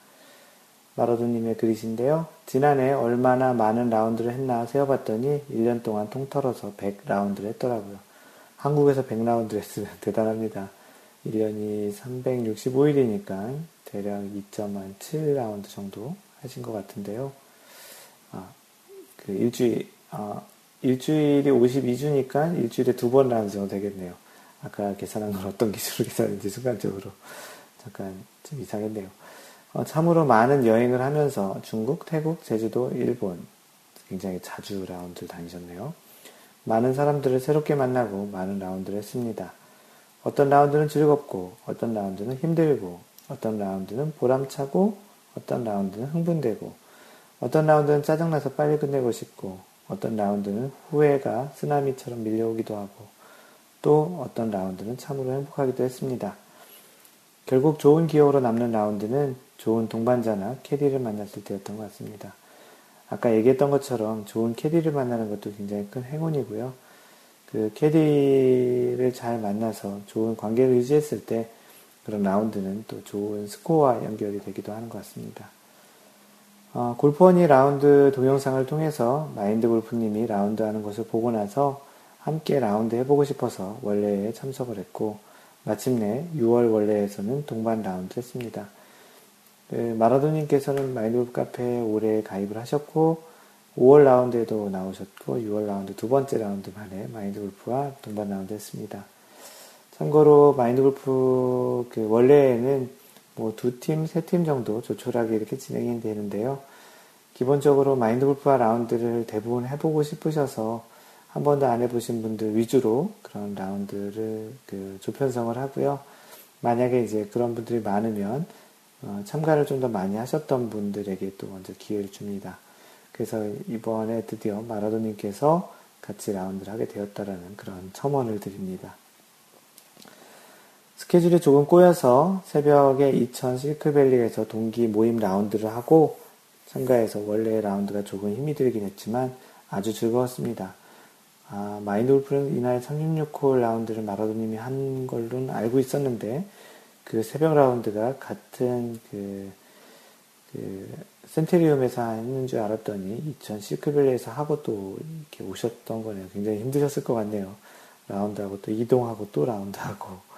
마라도님의 글이신데요. 지난해 얼마나 많은 라운드를 했나 세어봤더니 1년 동안 통털어서 100라운드를 했더라고요. 한국에서 100라운드를 했으면 [laughs] 대단합니다. 1년이 365일이니까 대략 2.7라운드 정도 하신 것 같은데요. 아, 그 일주일, 아, 일주일이 52주니까 일주일에 두 번 라운드 정도 되겠네요. 아까 계산한 건 어떤 기술로 계산했는지 순간적으로 잠깐 좀 이상했네요. 어, 참으로 많은 여행을 하면서 중국, 태국, 제주도, 일본 굉장히 자주 라운드를 다니셨네요. 많은 사람들을 새롭게 만나고 많은 라운드를 했습니다. 어떤 라운드는 즐겁고, 어떤 라운드는 힘들고, 어떤 라운드는 보람차고, 어떤 라운드는 흥분되고, 어떤 라운드는 짜증나서 빨리 끝내고 싶고, 어떤 라운드는 후회가 쓰나미처럼 밀려오기도 하고 또 어떤 라운드는 참으로 행복하기도 했습니다. 결국 좋은 기억으로 남는 라운드는 좋은 동반자나 캐디를 만났을 때였던 것 같습니다. 아까 얘기했던 것처럼 좋은 캐디를 만나는 것도 굉장히 큰 행운이고요. 그 캐디를 잘 만나서 좋은 관계를 유지했을 때 그런 라운드는 또 좋은 스코어와 연결이 되기도 하는 것 같습니다. 어, 골프원이 라운드 동영상을 통해서 마인드 골프님이 라운드 하는 것을 보고 나서 함께 라운드 해보고 싶어서 월례회 참석을 했고 마침내 6월 월례회에서는 동반 라운드 했습니다. 그 마라도님께서는 마인드 골프 카페에 올해 가입을 하셨고 5월 라운드에도 나오셨고 6월 라운드 두 번째 라운드 만에 마인드 골프와 동반 라운드 했습니다. 참고로 마인드 골프 그 월례회에는 뭐 두 팀, 세 팀 정도 조촐하게 이렇게 진행이 되는데요. 기본적으로 마인드 골프와 라운드를 대부분 해보고 싶으셔서 한 번도 안 해보신 분들 위주로 그런 라운드를 그 조편성을 하고요. 만약에 이제 그런 분들이 많으면 어 참가를 좀 더 많이 하셨던 분들에게 또 먼저 기회를 줍니다. 그래서 이번에 드디어 마라도님께서 같이 라운드를 하게 되었다라는 그런 첨언을 드립니다. 스케줄이 조금 꼬여서 새벽에 이천 실크밸리에서 동기 모임 라운드를 하고 참가해서 원래 라운드가 조금 힘이 들긴 했지만 아주 즐거웠습니다. 아, 마인드 골프는 이날 36홀 라운드를 마라도님이 한 걸로는 알고 있었는데 그 새벽 라운드가 같은 그, 그 센테리움에서 하는 줄 알았더니 이천 실크밸리에서 하고 또 이렇게 오셨던 거네요. 굉장히 힘드셨을 것 같네요. 라운드하고 또 이동하고 또 라운드하고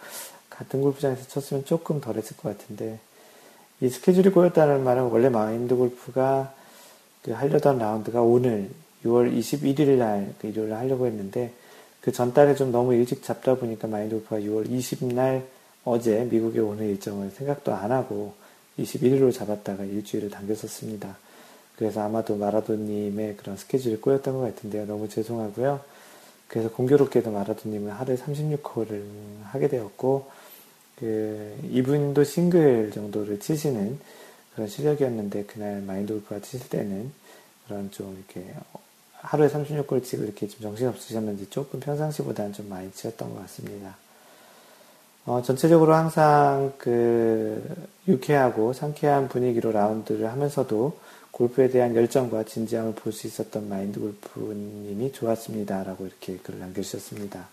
같은 골프장에서 쳤으면 조금 덜 했을 것 같은데, 이 스케줄이 꼬였다는 말은 원래 마인드 골프가 그 하려던 라운드가 오늘 6월 21일 날, 그 일요일 날 하려고 했는데, 그 전달에 좀 너무 일찍 잡다 보니까 마인드 골프가 6월 20일 어제 미국에 오는 일정을 생각도 안 하고 21일로 잡았다가 일주일을 당겼었습니다. 그래서 아마도 마라도님의 그런 스케줄이 꼬였던 것 같은데요. 너무 죄송하고요. 그래서 공교롭게도 마라도님은 하루에 36홀을 하게 되었고, 그 이분도 싱글 정도를 치시는 그런 실력이었는데 그날 마인드 골프가 치실 때는 그런 좀 이렇게 하루에 36골 치고 이렇게 좀 정신없으셨는지 조금 평상시보다는 좀 많이 치셨던 것 같습니다. 어, 전체적으로 항상 그 유쾌하고 상쾌한 분위기로 라운드를 하면서도 골프에 대한 열정과 진지함을 볼 수 있었던 마인드 골프님이 좋았습니다. 라고 이렇게 글을 남겨주셨습니다.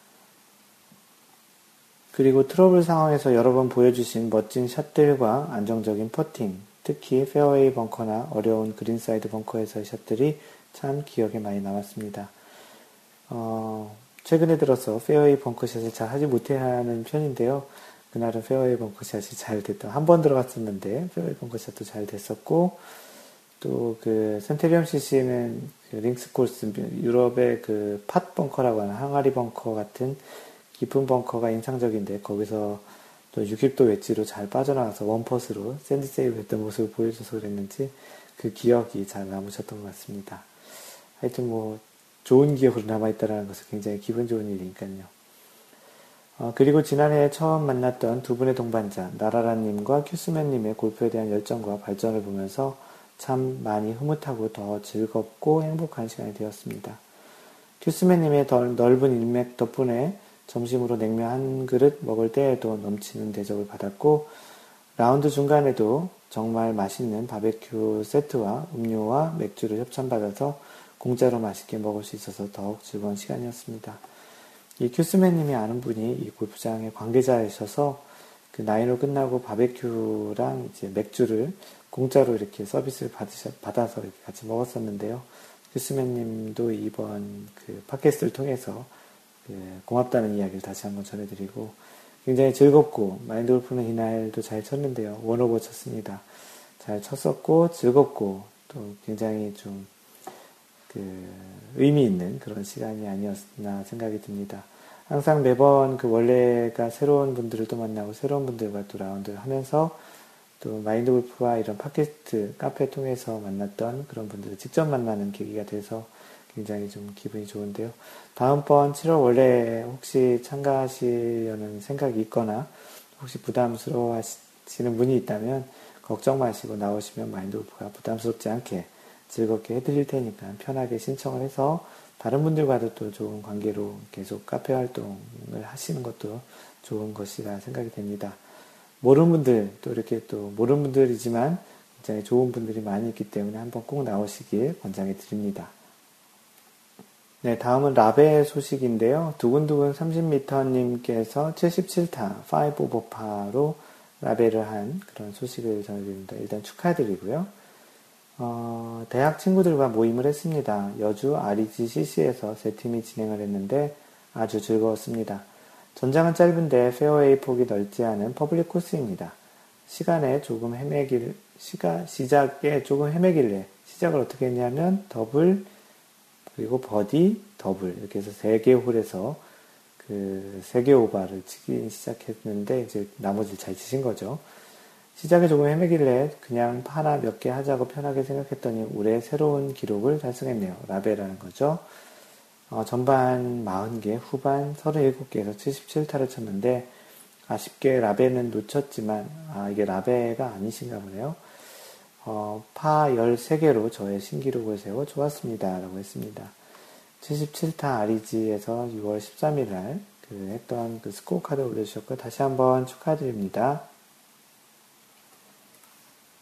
그리고 트러블 상황에서 여러 번 보여주신 멋진 샷들과 안정적인 퍼팅, 특히 페어웨이 벙커나 어려운 greenside 벙커에서의 샷들이 참 기억에 많이 남았습니다. 어, 최근에 들어서 페어웨이 벙커샷을 잘 하지 못해하는 편인데요. 그날은 페어웨이 벙커샷이 잘 됐던, 한번 들어갔었는데, 페어웨이 벙커샷도 잘 됐었고, 또 그 센테리엄 CC는 그 links 코스, 유럽의 그 pot 벙커라고 하는 항아리 벙커 같은 깊은 벙커가 인상적인데 거기서 또 60도 웨지로 잘 빠져나가서 one putt로 sand save 했던 모습을 보여줘서 그랬는지 그 기억이 잘 남으셨던 것 같습니다. 하여튼 뭐 좋은 기억으로 남아있다는 것은 굉장히 기분 좋은 일이니까요. 어, 그리고 지난해 처음 만났던 두 분의 동반자 나라라님과 큐스맨님의 골프에 대한 열정과 발전을 보면서 참 많이 흐뭇하고 더 즐겁고 행복한 시간이 되었습니다. 큐스맨님의 넓은 인맥 덕분에 점심으로 냉면 한 그릇 먹을 때에도 넘치는 대접을 받았고 라운드 중간에도 정말 맛있는 바베큐 세트와 음료와 맥주를 협찬받아서 공짜로 맛있게 먹을 수 있어서 더욱 즐거운 시간이었습니다. 이 큐스맨님이 아는 분이 이 골프장의 관계자이셔서 그 나인홀 끝나고 바베큐랑 이제 맥주를 공짜로 이렇게 서비스를 받으셔, 받아서 이렇게 같이 먹었었는데요. 큐스맨님도 이번 그 팟캐스트를 통해서 예, 고맙다는 이야기를 다시 한번 전해드리고 굉장히 즐겁고 마인드 골프는 이날도 잘 쳤는데요. 원오버 쳤습니다. 잘 쳤었고 즐겁고 또 굉장히 좀 그 의미 있는 그런 시간이 아니었나 생각이 듭니다. 항상 매번 그 원래가 새로운 분들을 또 만나고 새로운 분들과 또 라운드를 하면서 또 마인드 골프와 이런 팟캐스트 카페 통해서 만났던 그런 분들을 직접 만나는 계기가 돼서 굉장히 좀 기분이 좋은데요. 다음번 7월 원래 혹시 참가하시려는 생각이 있거나 혹시 부담스러워 하시는 분이 있다면 걱정 마시고 나오시면 마인드 골프가 부담스럽지 않게 즐겁게 해드릴 테니까 편하게 신청을 해서 다른 분들과도 또 좋은 관계로 계속 카페 활동을 하시는 것도 좋은 것이라 생각이 됩니다. 모르는 분들, 또 이렇게 또 모르는 분들이지만 굉장히 좋은 분들이 많이 있기 때문에 한번 꼭 나오시길 권장해 드립니다. 네, 다음은 라베 소식인데요. 두근두근 30m님께서 77타 5 오버파로 라베를 한 그런 소식을 전해드립니다. 일단 축하드리고요. 어, 대학 친구들과 모임을 했습니다. 여주 아리지CC에서 세 팀이 진행을 했는데 아주 즐거웠습니다. 전장은 짧은데 페어웨이 폭이 넓지 않은 퍼블릭 코스입니다. 시간에 조금 헤매길, 시가, 시작에 조금 헤매길래 시작을 어떻게 했냐면 더블, 그리고 버디, 더블 이렇게 해서 세 개 홀에서 그 세 개 오바를 치기 시작했는데 이제 나머지를 잘 치신 거죠. 시작에 조금 헤매길래 그냥 하나 몇 개 하자고 편하게 생각했더니 올해 새로운 기록을 달성했네요. 라베라는 거죠. 어, 전반 40개, 후반 37개에서 77타를 쳤는데 아쉽게 라베는 놓쳤지만 아 이게 라베가 아니신가 보네요. 어, 파 13개로 저의 신기록을 세워 좋았습니다. 라고 했습니다. 77타 아리지에서 6월 13일 날 그 했던 그 스코어 카드 올려주셨고 다시 한번 축하드립니다.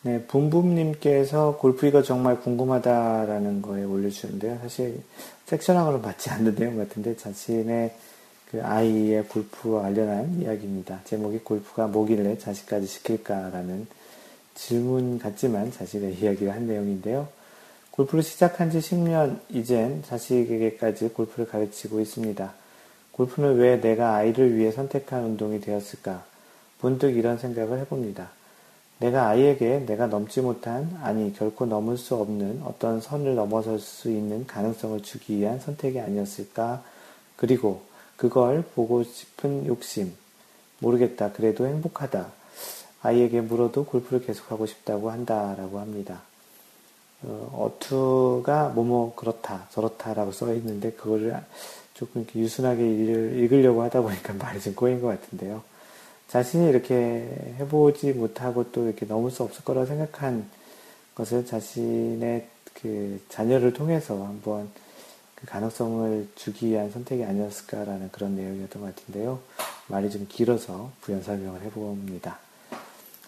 네, 붐붐님께서 골프 이거 정말 궁금하다라는 거에 올려주셨는데요. 사실 섹션하고는 맞지 않는 내용 같은데 자신의 그 아이의 골프와 관련한 이야기입니다. 제목이 골프가 뭐길래 자식까지 시킬까라는 질문 같지만 자신의 [laughs] 이야기를 한 내용인데요. 골프를 시작한 지 10년 이젠 자식에게까지 골프를 가르치고 있습니다. 골프는 왜 내가 아이를 위해 선택한 운동이 되었을까? 문득 이런 생각을 해봅니다. 내가 아이에게 내가 넘지 못한, 아니, 결코 넘을 수 없는 어떤 선을 넘어설 수 있는 가능성을 주기 위한 선택이 아니었을까? 그리고 그걸 보고 싶은 욕심. 모르겠다. 그래도 행복하다. 아이에게 물어도 골프를 계속하고 싶다고 한다라고 합니다. 어, 투가 뭐뭐 그렇다 저렇다라고 써 있는데 그거를 조금 이렇게 유순하게 읽으려고 하다 보니까 [laughs] 말이 좀 꼬인 것 같은데요. 자신이 이렇게 해보지 못하고 또 이렇게 넘을 수 없을 거라 생각한 것을 자신의 그 자녀를 통해서 한번 그 가능성을 주기 위한 선택이 아니었을까라는 그런 내용이었던 것 같은데요. 말이 좀 길어서 부연 설명을 해봅니다.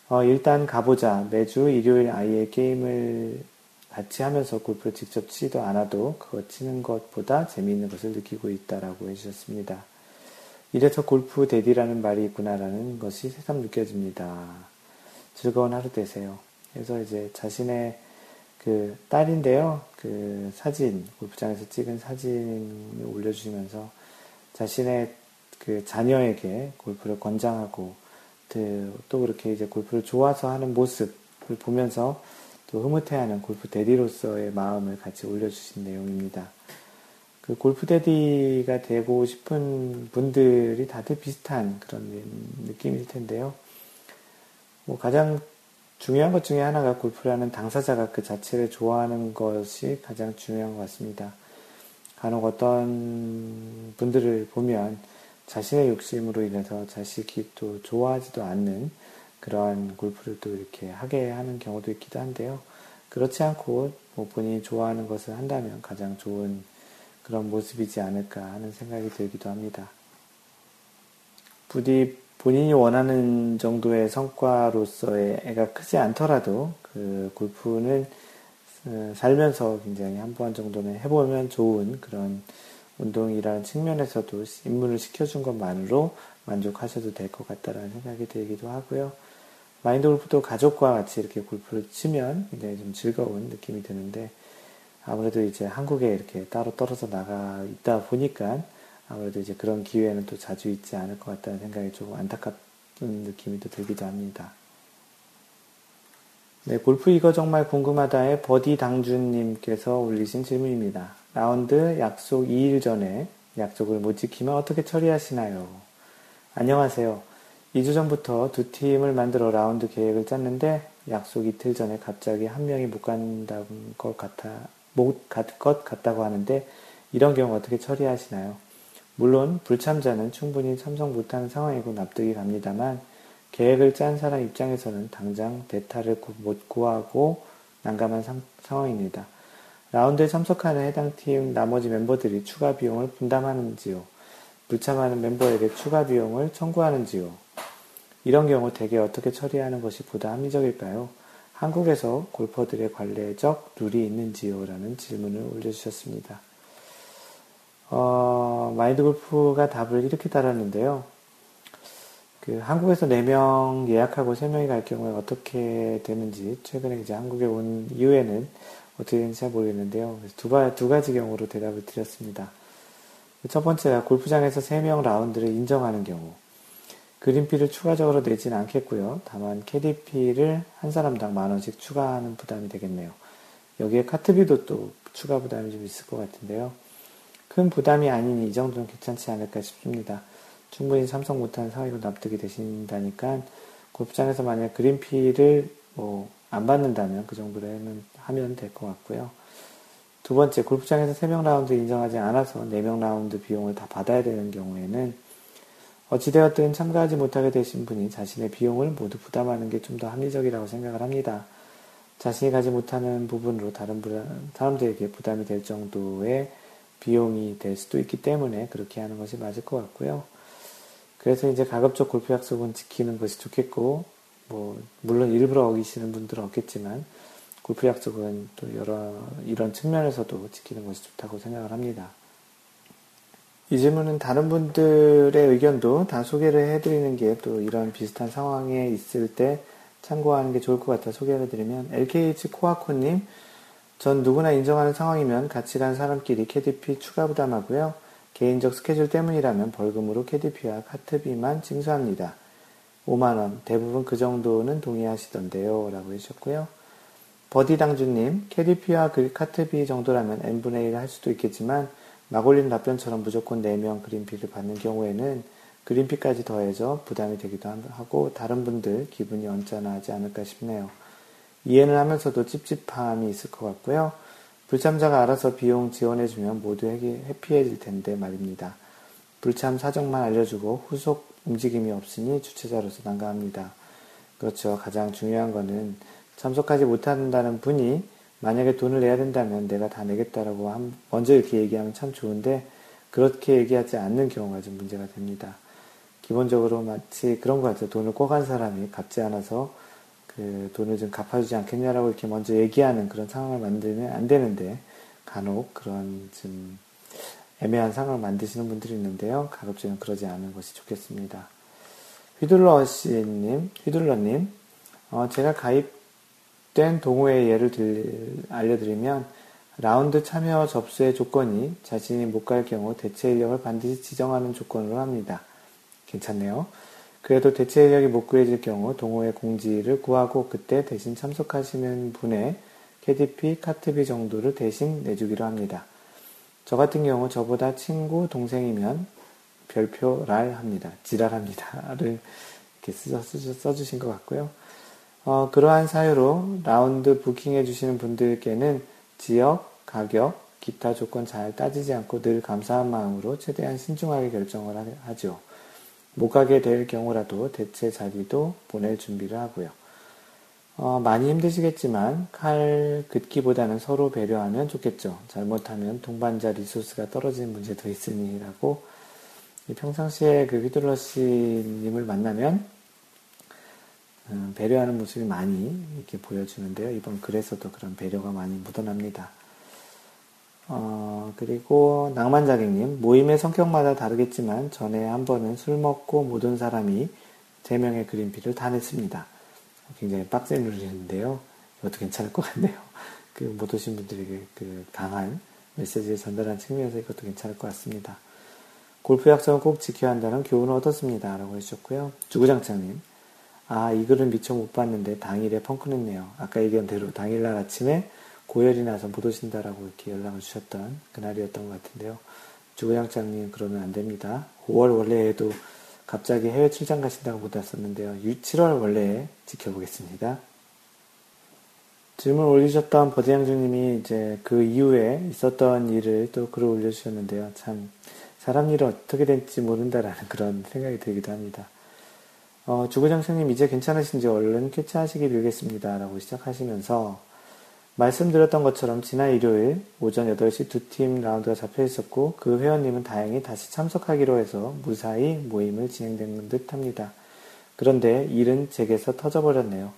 어, 일단 가보자. 매주 일요일 아이의 게임을 같이 하면서 골프를 직접 치지도 않아도 그거 치는 것보다 재미있는 것을 느끼고 있다라고 해주셨습니다. 이래서 골프 데디라는 말이 있구나라는 것이 새삼 느껴집니다. 즐거운 하루 되세요. 그래서 이제 자신의 그 딸인데요. 그 사진, 골프장에서 찍은 사진을 올려주시면서 자신의 그 자녀에게 골프를 권장하고 또 그렇게 이제 골프를 좋아서 하는 모습을 보면서 또 흐뭇해하는 골프 데디로서의 마음을 같이 올려주신 내용입니다. 그 골프 데디가 되고 싶은 분들이 다들 비슷한 그런 느낌일 텐데요. 뭐 가장 중요한 것 중에 하나가 골프라는 당사자가 그 자체를 좋아하는 것이 가장 중요한 것 같습니다. 간혹 어떤 분들을 보면 자신의 욕심으로 인해서 자식이 또 좋아하지도 않는 그러한 골프를 또 이렇게 하게 하는 경우도 있기도 한데요. 그렇지 않고 뭐 본인이 좋아하는 것을 한다면 가장 좋은 그런 모습이지 않을까 하는 생각이 들기도 합니다. 부디 본인이 원하는 정도의 성과로서의 애가 크지 않더라도 그 골프는 어, 살면서 굉장히 한 번 정도는 해보면 좋은 그런 운동이라는 측면에서도 입문을 시켜준 것만으로 만족하셔도 될 것 같다라는 생각이 들기도 하고요. 마인드 골프도 가족과 같이 이렇게 골프를 치면 굉장히 좀 즐거운 느낌이 드는데 아무래도 이제 한국에 이렇게 따로 떨어져 나가 있다 보니까 아무래도 이제 그런 기회는 또 자주 있지 않을 것 같다는 생각이 좀 안타깝은 느낌이 또 들기도 합니다. 네, 골프 이거 정말 궁금하다의 버디 당준님께서 올리신 질문입니다. 라운드 약속 2일 전에 약속을 못 지키면 어떻게 처리하시나요? 안녕하세요. 2주 전부터 두 팀을 만들어 라운드 계획을 짰는데 약속 이틀 전에 갑자기 한 명이 못 간다는 것 같아, 것 같다고 하는데 이런 경우 어떻게 처리하시나요? 물론 불참자는 충분히 참석 못하는 상황이고 납득이 갑니다만 계획을 짠 사람 입장에서는 당장 대타를 못 구하고 난감한 상, 상황입니다. 라운드에 참석하는 해당 팀 나머지 멤버들이 추가 비용을 분담하는지요. 불참하는 멤버에게 추가 비용을 청구하는지요. 이런 경우 대개 어떻게 처리하는 것이 보다 합리적일까요? 한국에서 골퍼들의 관례적 룰이 있는지요? 라는 질문을 올려주셨습니다. 어, 마인드 골프가 답을 이렇게 달았는데요. 그 한국에서 4명 예약하고 3명이 갈 경우에 어떻게 되는지 최근에 이제 한국에 온 이후에는 어떻게 되는지 잘 모르겠는데요. 두, 가, 두 가지 경우로 대답을 드렸습니다. 첫 번째가 골프장에서 3명 라운드를 인정하는 경우. 그린피를 추가적으로 내지는 않겠고요. 다만 KDP를 한 사람당 만 원씩 추가하는 부담이 되겠네요. 여기에 카트비도 또 추가 부담이 좀 있을 것 같은데요. 큰 부담이 아니니 이 정도는 괜찮지 않을까 싶습니다. 충분히 참석 못하는 사회로 납득이 되신다니까 골프장에서 만약 그린피를 뭐 안 받는다면 그 정도로는 하면 될 것 같고요. 두 번째, 골프장에서 3명 라운드 인정하지 않아서 4명 라운드 비용을 다 받아야 되는 경우에는 어찌되었든 참가하지 못하게 되신 분이 자신의 비용을 모두 부담하는 게 좀 더 합리적이라고 생각을 합니다. 자신이 가지 못하는 부분으로 다른 사람들에게 부담이 될 정도의 비용이 될 수도 있기 때문에 그렇게 하는 것이 맞을 것 같고요. 그래서 이제 가급적 골프 약속은 지키는 것이 좋겠고, 뭐, 물론 일부러 어기시는 분들은 없겠지만, 골프 약속은 또 여러, 이런 측면에서도 지키는 것이 좋다고 생각을 합니다. 이 질문은 다른 분들의 의견도 다 소개를 해드리는 게 또 이런 비슷한 상황에 있을 때 참고하는 게 좋을 것 같아 소개를 해드리면, LKH 코아코님, 전 누구나 인정하는 상황이면 같이 간 사람끼리 KDP 추가 부담하고요. 개인적 스케줄 때문이라면 벌금으로 KDP와 카트비만 징수합니다. 5만원. 대부분 그 정도는 동의하시던데요. 라고 해주셨고요. 버디당주님, KDP와 그 카트비 정도라면 n분의 1을 할 수도 있겠지만, 마골린 답변처럼 무조건 4명 그린피를 받는 경우에는 그린피까지 더해져 부담이 되기도 하고, 다른 분들 기분이 언짢아하지 않을까 싶네요. 이해는 하면서도 찝찝함이 있을 것 같고요. 불참자가 알아서 비용 지원해주면 모두 해피해질 텐데 말입니다. 불참 사정만 알려주고 후속 움직임이 없으니 주최자로서 난감합니다. 그렇죠. 가장 중요한 거는 참석하지 못한다는 분이 만약에 돈을 내야 된다면 내가 다 내겠다라고 먼저 이렇게 얘기하면 참 좋은데 그렇게 얘기하지 않는 경우가 좀 문제가 됩니다. 기본적으로 마치 그런 것 같아요. 돈을 꿔간 사람이 갚지 않아서 그 돈을 좀 갚아주지 않겠냐라고 이렇게 먼저 얘기하는 그런 상황을 만들면 안 되는데 간혹 그런 좀 애매한 상황을 만드시는 분들이 있는데요. 가급적이면 그러지 않은 것이 좋겠습니다. 휘둘러 씨님, 휘둘러님, 어, 제가 가입 된 동호회 예를 들, 알려드리면 라운드 참여 접수의 조건이 자신이 못 갈 경우 대체 인력을 반드시 지정하는 조건으로 합니다. 괜찮네요. 그래도 대체 인력이 못 구해질 경우 동호회 공지를 구하고 그때 대신 참석하시는 분의 KDP, 카트비 정도를 대신 내주기로 합니다. 저 같은 경우 저보다 친구, 동생이면 별표 랄 합니다. 지랄합니다를 이렇게 써, 주신 것 같고요. 어, 그러한 사유로 라운드 부킹해 주시는 분들께는 지역, 가격, 기타 조건 잘 따지지 않고 늘 감사한 마음으로 최대한 신중하게 결정을 하죠. 못 가게 될 경우라도 대체 자리도 보낼 준비를 하고요. 어, 많이 힘드시겠지만 칼 긋기보다는 서로 배려하면 좋겠죠. 잘못하면 동반자 리소스가 떨어지는 문제도 있으니라고 평상시에 그 휘둘러씨님을 만나면 음, 배려하는 모습이 많이 이렇게 보여주는데요. 이번 글에서도 그런 배려가 많이 묻어납니다. 어, 그리고 낭만자객님, 모임의 성격마다 다르겠지만 전에 한 번은 술 먹고 못 온 사람이 세 명의 그린피를 다 냈습니다. 굉장히 빡센 룰이었는데요. 이것도 괜찮을 것 같네요. [laughs] 그 못 오신 분들에게 그 강한 메시지를 전달한 측면에서 이것도 괜찮을 것 같습니다. 골프 약속은 꼭 지켜야 한다는 교훈을 얻었습니다. 라고 해주셨고요. 주구장창님, 아, 이 글은 미처 못 봤는데 당일에 펑크냈네요. 아까 얘기한 대로 당일날 아침에 고열이 나서 못 오신다라고 이렇게 연락을 주셨던 그날이었던 것 같은데요. 주구장창님 그러면 안 됩니다. 5월 원래에도 갑자기 해외 출장 가신다고 못 왔었는데요. 7월 원래에 지켜보겠습니다. 질문 올리셨던 버디양주님이 이제 그 이후에 있었던 일을 또 글을 올려주셨는데요. 참 사람 일은 어떻게 될지 모른다라는 그런 생각이 들기도 합니다. 어, 주구장창님 이제 괜찮으신지 얼른 쾌차하시기 빌겠습니다. 라고 시작하시면서 말씀드렸던 것처럼 지난 일요일 오전 8시 두 팀 라운드가 잡혀 있었고 그 회원님은 다행히 다시 참석하기로 해서 무사히 모임을 진행된 듯 합니다. 그런데 일은 제게서 터져버렸네요.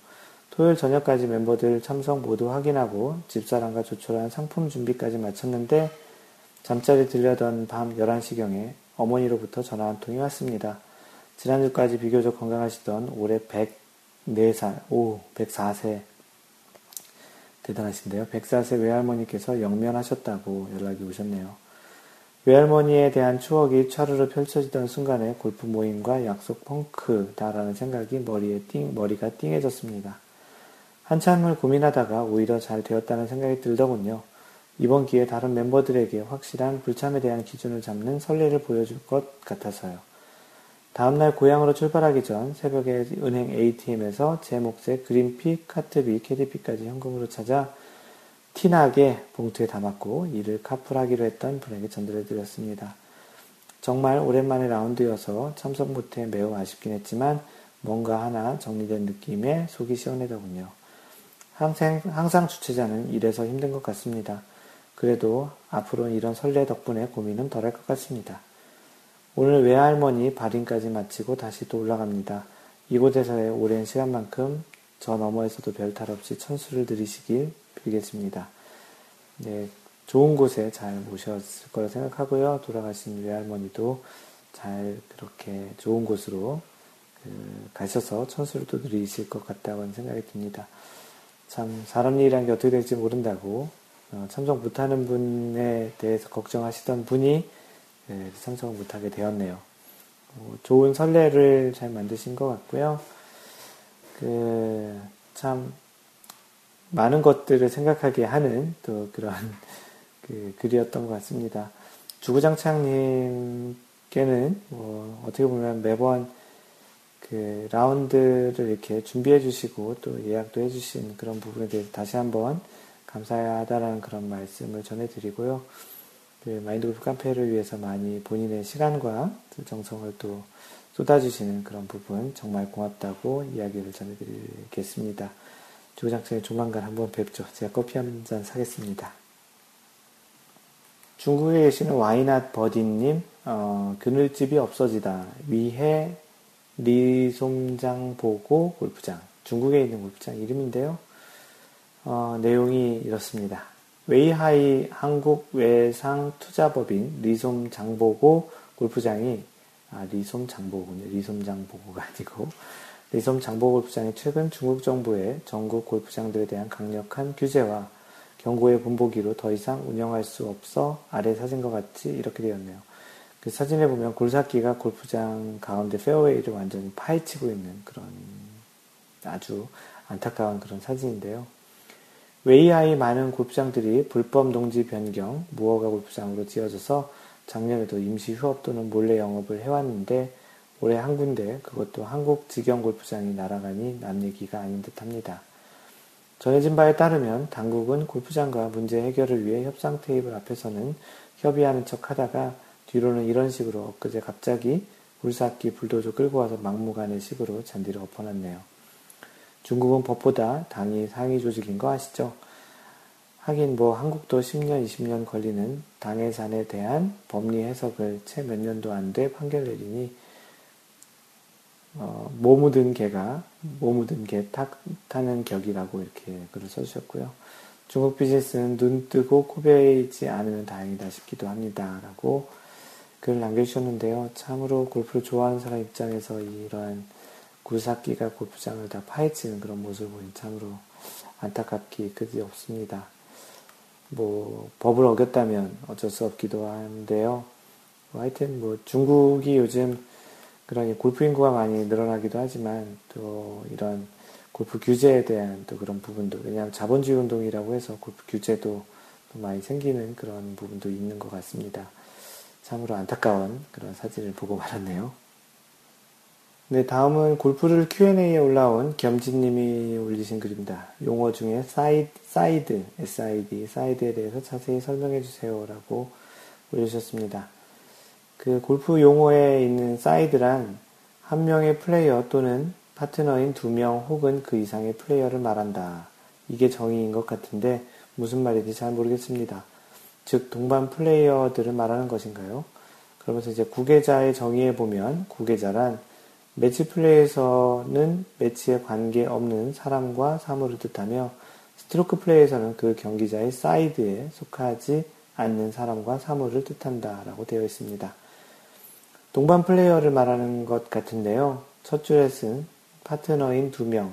토요일 저녁까지 멤버들 참석 모두 확인하고 집사람과 조촐한 상품 준비까지 마쳤는데 잠자리 들려던 밤 11시경에 어머니로부터 전화 한 통이 왔습니다. 지난주까지 비교적 건강하시던 올해 104살, 오, 104세. 대단하신데요. 104세 외할머니께서 영면하셨다고 연락이 오셨네요. 외할머니에 대한 추억이 차르르 펼쳐지던 순간에 골프 모임과 약속 펑크다라는 생각이 머리에 띵, 머리가 띵해졌습니다. 한참을 고민하다가 오히려 잘 되었다는 생각이 들더군요. 이번 기회에 다른 멤버들에게 확실한 불참에 대한 기준을 잡는 설레를 보여줄 것 같아서요. 다음날 고향으로 출발하기 전 새벽에 은행 ATM에서 제 몫의 그린피, 카트비, 캐디피까지 현금으로 찾아 티나게 봉투에 담았고 이를 카풀하기로 했던 분에게 전달해드렸습니다. 정말 오랜만에 라운드여서 참석 못해 매우 아쉽긴 했지만 뭔가 하나 정리된 느낌에 속이 시원해더군요. 항상, 항상 주최자는 이래서 힘든 것 같습니다. 그래도 앞으로는 이런 설레 덕분에 고민은 덜할 것 같습니다. 오늘 외할머니 발인까지 마치고 다시 또 올라갑니다. 이곳에서의 오랜 시간만큼 저 너머에서도 별 탈 없이 천수를 들이시길 빌겠습니다. 네, 좋은 곳에 잘 모셨을 거라 생각하고요. 돌아가신 외할머니도 잘 그렇게 좋은 곳으로 그 가셔서 천수를 또 누리실 것 같다고 생각이 듭니다. 참 사람 일이란 게 어떻게 될지 모른다고 어, 참석 못하는 분에 대해서 걱정하시던 분이 네, 참석을 못하게 되었네요. 어, 좋은 선례를 잘 만드신 것 같고요. 그, 참, 많은 것들을 생각하게 하는 또 그런 [laughs] 그 글이었던 것 같습니다. 주구장창님께는 뭐 어떻게 보면 매번 그 라운드를 이렇게 준비해 주시고 또 예약도 해 주신 그런 부분에 대해서 다시 한번 감사하다라는 그런 말씀을 전해드리고요. 그 마인드 골프 카페를 위해서 많이 본인의 시간과 정성을 또 쏟아주시는 그런 부분 정말 고맙다고 이야기를 전해드리겠습니다. 주구장창에 조만간 한번 뵙죠. 제가 커피 한 잔 사겠습니다. 중국에 계시는 와이낫 버디님, 어, 그늘집이 없어지다. 위해 리솜장 보고 골프장. 중국에 있는 골프장 이름인데요. 어, 내용이 이렇습니다. 웨이하이 한국 외상 투자법인 리솜 장보고 골프장이 아, 리솜 장보고군요. 리솜 장보고가 아니고 리솜 장보 골프장이 최근 중국 정부의 전국 골프장들에 대한 강력한 규제와 경고의 본보기로 더 이상 운영할 수 없어 아래 사진과 같이 이렇게 되었네요. 그 사진에 보면 굴삭기가 골프장 가운데 페어웨이를 완전히 파헤치고 있는 그런 아주 안타까운 그런 사진인데요. 웨이하이 많은 골프장들이 불법 농지 변경, 무허가 골프장으로 지어져서 작년에도 임시 휴업 또는 몰래 영업을 해왔는데 올해 한 군데 그것도 한국 직영 골프장이 날아가니 남 얘기가 아닌 듯 합니다. 전해진 바에 따르면 당국은 골프장과 문제 해결을 위해 협상 테이블 앞에서는 협의하는 척 하다가 뒤로는 이런 식으로 엊그제 갑자기 굴삭기 불도저 끌고 와서 막무가내 식으로 잔디를 엎어놨네요. 중국은 법보다 당이 상위 조직인 거 아시죠? 하긴 뭐 한국도 10년, 20년 걸리는 당의 산에 대한 법리 해석을 채 몇 년도 안 돼 판결 내리니 어, 모 묻은 개가 모 묻은 개 타, 타는 격이라고 이렇게 글을 써주셨고요. 중국 비즈니스는 눈 뜨고 코베이지 않으면 다행이다 싶기도 합니다. 라고 글을 남겨주셨는데요. 참으로 골프를 좋아하는 사람 입장에서 이러한 굴삭기가 골프장을 다 파헤치는 그런 모습을 보니 참으로 안타깝기 그지 없습니다. 뭐 법을 어겼다면 어쩔 수 없기도 한데요. 뭐 하여튼 뭐 중국이 요즘 그런 골프 인구가 많이 늘어나기도 하지만 또 이런 골프 규제에 대한 또 그런 부분도 왜냐하면 자본주의 운동이라고 해서 골프 규제도 많이 생기는 그런 부분도 있는 것 같습니다. 참으로 안타까운 그런 사진을 보고 말았네요. 네, 다음은 골프 룰 Q&A에 올라온 겸진님이 올리신 글입니다. 용어 중에 사이드, 사이드, SIDE, 사이드에 대해서 자세히 설명해 주세요. 라고 올려주셨습니다. 그 골프 용어에 있는 사이드란 한 명의 플레이어 또는 파트너인 두 명 혹은 그 이상의 플레이어를 말한다. 이게 정의인 것 같은데, 무슨 말인지 잘 모르겠습니다. 즉, 동반 플레이어들을 말하는 것인가요? 그러면서 이제 국외자의 정의에 보면 국외자란 매치 플레이에서는 매치에 관계없는 사람과 사물을 뜻하며 스트로크 플레이에서는 그 경기자의 사이드에 속하지 않는 사람과 사물을 뜻한다라고 되어 있습니다. 동반 플레이어를 말하는 것 같은데요. 첫 줄에 쓴 파트너인 두 명.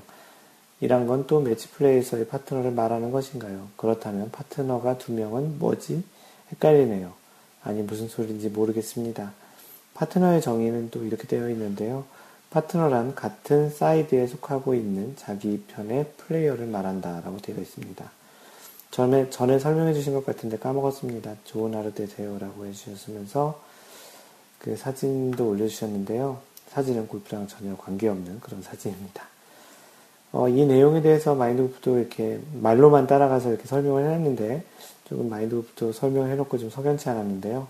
이란 건 또 매치 플레이에서의 파트너를 말하는 것인가요? 그렇다면 파트너가 두 명은 뭐지? 헷갈리네요. 아니, 무슨 소리인지 모르겠습니다. 파트너의 정의는 또 이렇게 되어 있는데요. 파트너란 같은 사이드에 속하고 있는 자기 편의 플레이어를 말한다 라고 되어 있습니다. 전에, 전에 설명해 주신 것 같은데 까먹었습니다. 좋은 하루 되세요 라고 해주셨으면서 그 사진도 올려주셨는데요. 사진은 골프랑 전혀 관계없는 그런 사진입니다. 어, 이 내용에 대해서 마인드골프도 이렇게 말로만 따라가서 이렇게 설명을 해놨는데 조금 마인드골프도 설명을 해놓고 좀 석연치 않았는데요.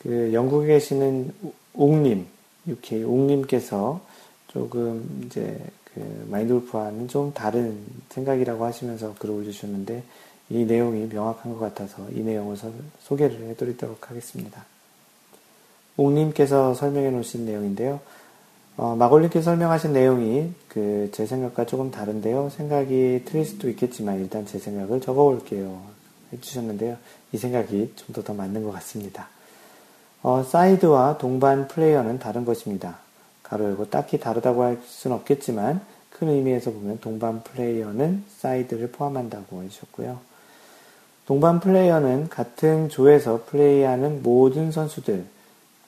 그 영국에 계시는 옥님, UK 옥님께서 조금 이제 그 마인드골프와는 좀 다른 생각이라고 하시면서 글을 올려주셨는데 이 내용이 명확한 것 같아서 이 내용을 서, 소개를 해드리도록 하겠습니다. 옥님께서 설명해 놓으신 내용인데요. 어, 마골님께서 설명하신 내용이 그 제 생각과 조금 다른데요. 생각이 틀릴 수도 있겠지만 일단 제 생각을 적어 볼게요. 해주셨는데요. 이 생각이 좀 더더 맞는 것 같습니다. 어, 사이드와 동반 플레이어는 다른 것입니다. 가로 열고 딱히 다르다고 할 수는 없겠지만 큰 의미에서 보면 동반 플레이어는 사이드를 포함한다고 해주셨고요. 동반 플레이어는 같은 조에서 플레이하는 모든 선수들,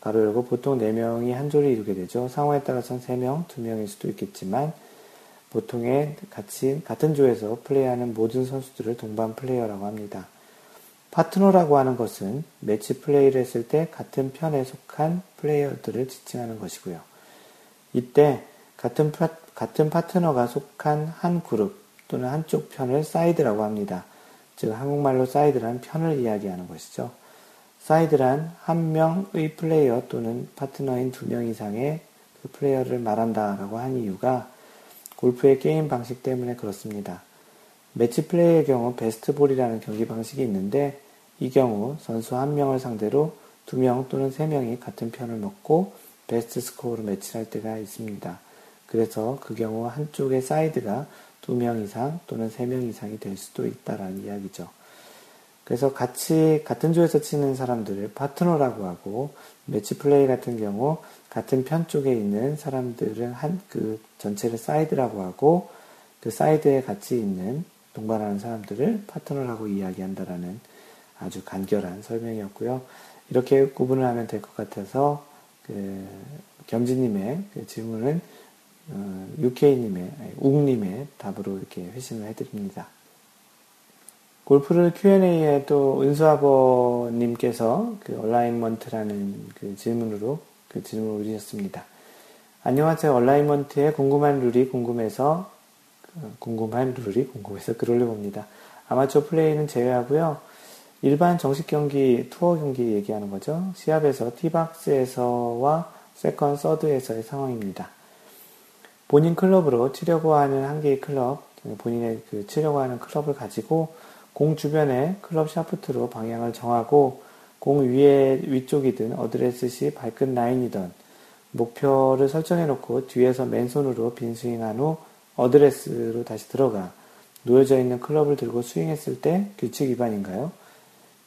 가로 열고 보통 4명이 한 조를 이루게 되죠. 상황에 따라서는 3명, 2명일 수도 있겠지만 보통의 같이 같은 조에서 플레이하는 모든 선수들을 동반 플레이어라고 합니다. 파트너라고 하는 것은 매치 플레이를 했을 때 같은 편에 속한 플레이어들을 지칭하는 것이고요. 이때 같은, 파, 같은 파트너가 속한 한 그룹 또는 한쪽 편을 사이드라고 합니다. 즉 한국말로 사이드란 편을 이야기하는 것이죠. 사이드란 한 명의 플레이어 또는 파트너인 두 명 이상의 그 플레이어를 말한다라고 한 이유가 골프의 게임 방식 때문에 그렇습니다. 매치 플레이의 경우 베스트볼이라는 경기 방식이 있는데 이 경우 선수 한 명을 상대로 두 명 또는 세 명이 같은 편을 먹고 베스트 스코어로 매치를 할 때가 있습니다. 그래서 그 경우 한쪽의 사이드가 두 명 이상 또는 세 명 이상이 될 수도 있다라는 이야기죠. 그래서 같이 같은 조에서 치는 사람들을 파트너라고 하고 매치 플레이 같은 경우 같은 편 쪽에 있는 사람들은 한 그 전체를 사이드라고 하고 그 사이드에 같이 있는 동반하는 사람들을 파트너라고 이야기한다라는 아주 간결한 설명이었고요. 이렇게 구분을 하면 될 것 같아서 그 경진님의 그 질문은 어, UK님의 웅님의 답으로 이렇게 회신을 해드립니다. 골프를 Q&A에 또 은수아버님께서 그 얼라인먼트라는 그 질문으로 그 질문을 올리셨습니다. 안녕하세요. 얼라인먼트에 궁금한 룰이 궁금해서 그 궁금한 룰이 궁금해서 글 올려봅니다. 아마추어 플레이는 제외하고요. 일반 정식 경기, 투어 경기 얘기하는 거죠. 시합에서 tee box에서와 second, third에서의 상황입니다. 본인 클럽으로 치려고 하는 한 개의 클럽, 본인의 그 치려고 하는 클럽을 가지고 공 주변에 클럽 샤프트로 방향을 정하고 공 위에 위쪽이든 어드레스 시 발끝 라인이든 목표를 설정해 놓고 뒤에서 맨손으로 빈 스윙한 후 어드레스로 다시 들어가 놓여져 있는 클럽을 들고 스윙했을 때 규칙 위반인가요?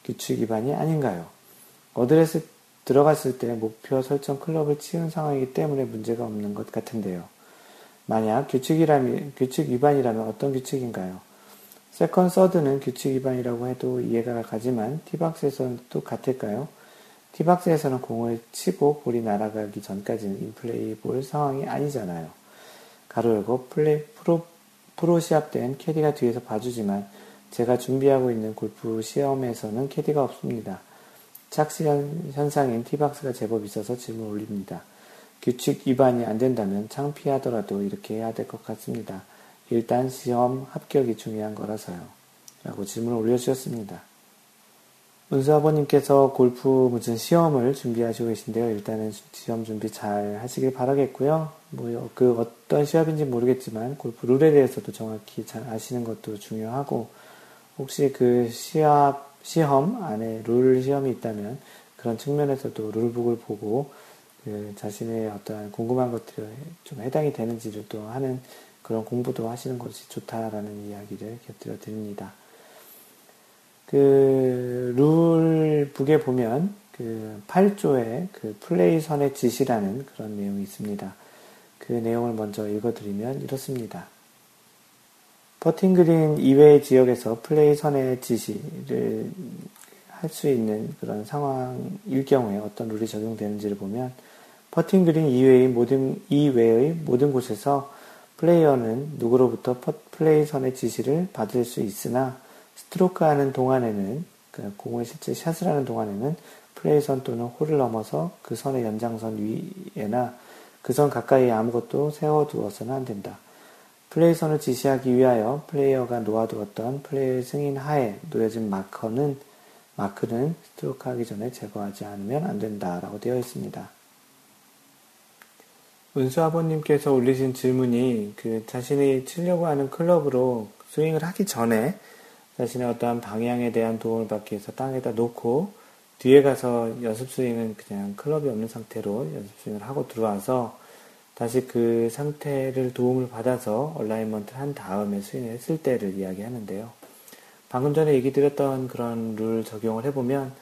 규칙 위반이 아닌가요? 어드레스 들어갔을 때 목표 설정 클럽을 치운 상황이기 때문에 문제가 없는 것 같은데요. 만약 규칙이라면, 규칙 위반이라면 어떤 규칙인가요? second third는 규칙 위반이라고 해도 이해가 가지만 tee box에서는 또 같을까요? tee box에서는 공을 치고 볼이 날아가기 전까지는 인플레이 볼 상황이 아니잖아요. 가로 열고 플레이, 프로, 프로 시합 땐 캐디가 뒤에서 봐주지만 제가 준비하고 있는 골프 시험에서는 캐디가 없습니다. 착시 현상인 tee box가 제법 있어서 질문 올립니다. 규칙 위반이 안 된다면 창피하더라도 이렇게 해야 될 것 같습니다. 일단 시험 합격이 중요한 거라서요. 라고 질문을 올려주셨습니다. 은수 아버님께서 골프 무슨 시험을 준비하시고 계신데요. 일단은 시험 준비 잘 하시길 바라겠고요. 뭐, 그 어떤 시합인지 모르겠지만 골프 룰에 대해서도 정확히 잘 아시는 것도 중요하고, 혹시 그 시합, 시험 안에 룰 시험이 있다면 그런 측면에서도 룰북을 보고 그 자신의 어떠한 궁금한 것들이 좀 해당이 되는지를 또 하는 그런 공부도 하시는 것이 좋다라는 이야기를 곁들여 드립니다. 그 룰북에 보면 그 8조의 그 플레이 선의 지시라는 그런 내용이 있습니다. 그 내용을 먼저 읽어드리면 이렇습니다. 퍼팅 그린 이외의 지역에서 플레이 선의 지시를 할 수 있는 그런 상황일 경우에 어떤 룰이 적용되는지를 보면 퍼팅 그린 이외의 모든 이외의 모든 곳에서 플레이어는 누구로부터 플레이 선의 지시를 받을 수 있으나 스트로크 하는 동안에는 그 공을 실제 샷을 하는 동안에는 플레이 선 또는 홀을 넘어서 그 선의 연장선 위에나 그 선 가까이에 아무것도 세워두어서는 안 된다. 플레이선을 지시하기 위하여 플레이어가 놓아두었던 플레이의 승인 하에 놓여진 마커는 마크는 스트로크 하기 전에 제거하지 않으면 안 된다 라고 되어 있습니다. 은수 아버님께서 올리신 질문이 그 자신이 치려고 하는 클럽으로 스윙을 하기 전에 자신의 어떠한 방향에 대한 도움을 받기 위해서 땅에다 놓고 뒤에 가서 연습 스윙은 그냥 클럽이 없는 상태로 연습 스윙을 하고 들어와서 다시 그 상태를 도움을 받아서 alignment를 한 다음에 스윙을 했을 때를 이야기하는데요. 방금 전에 얘기 드렸던 그런 룰 적용을 해보면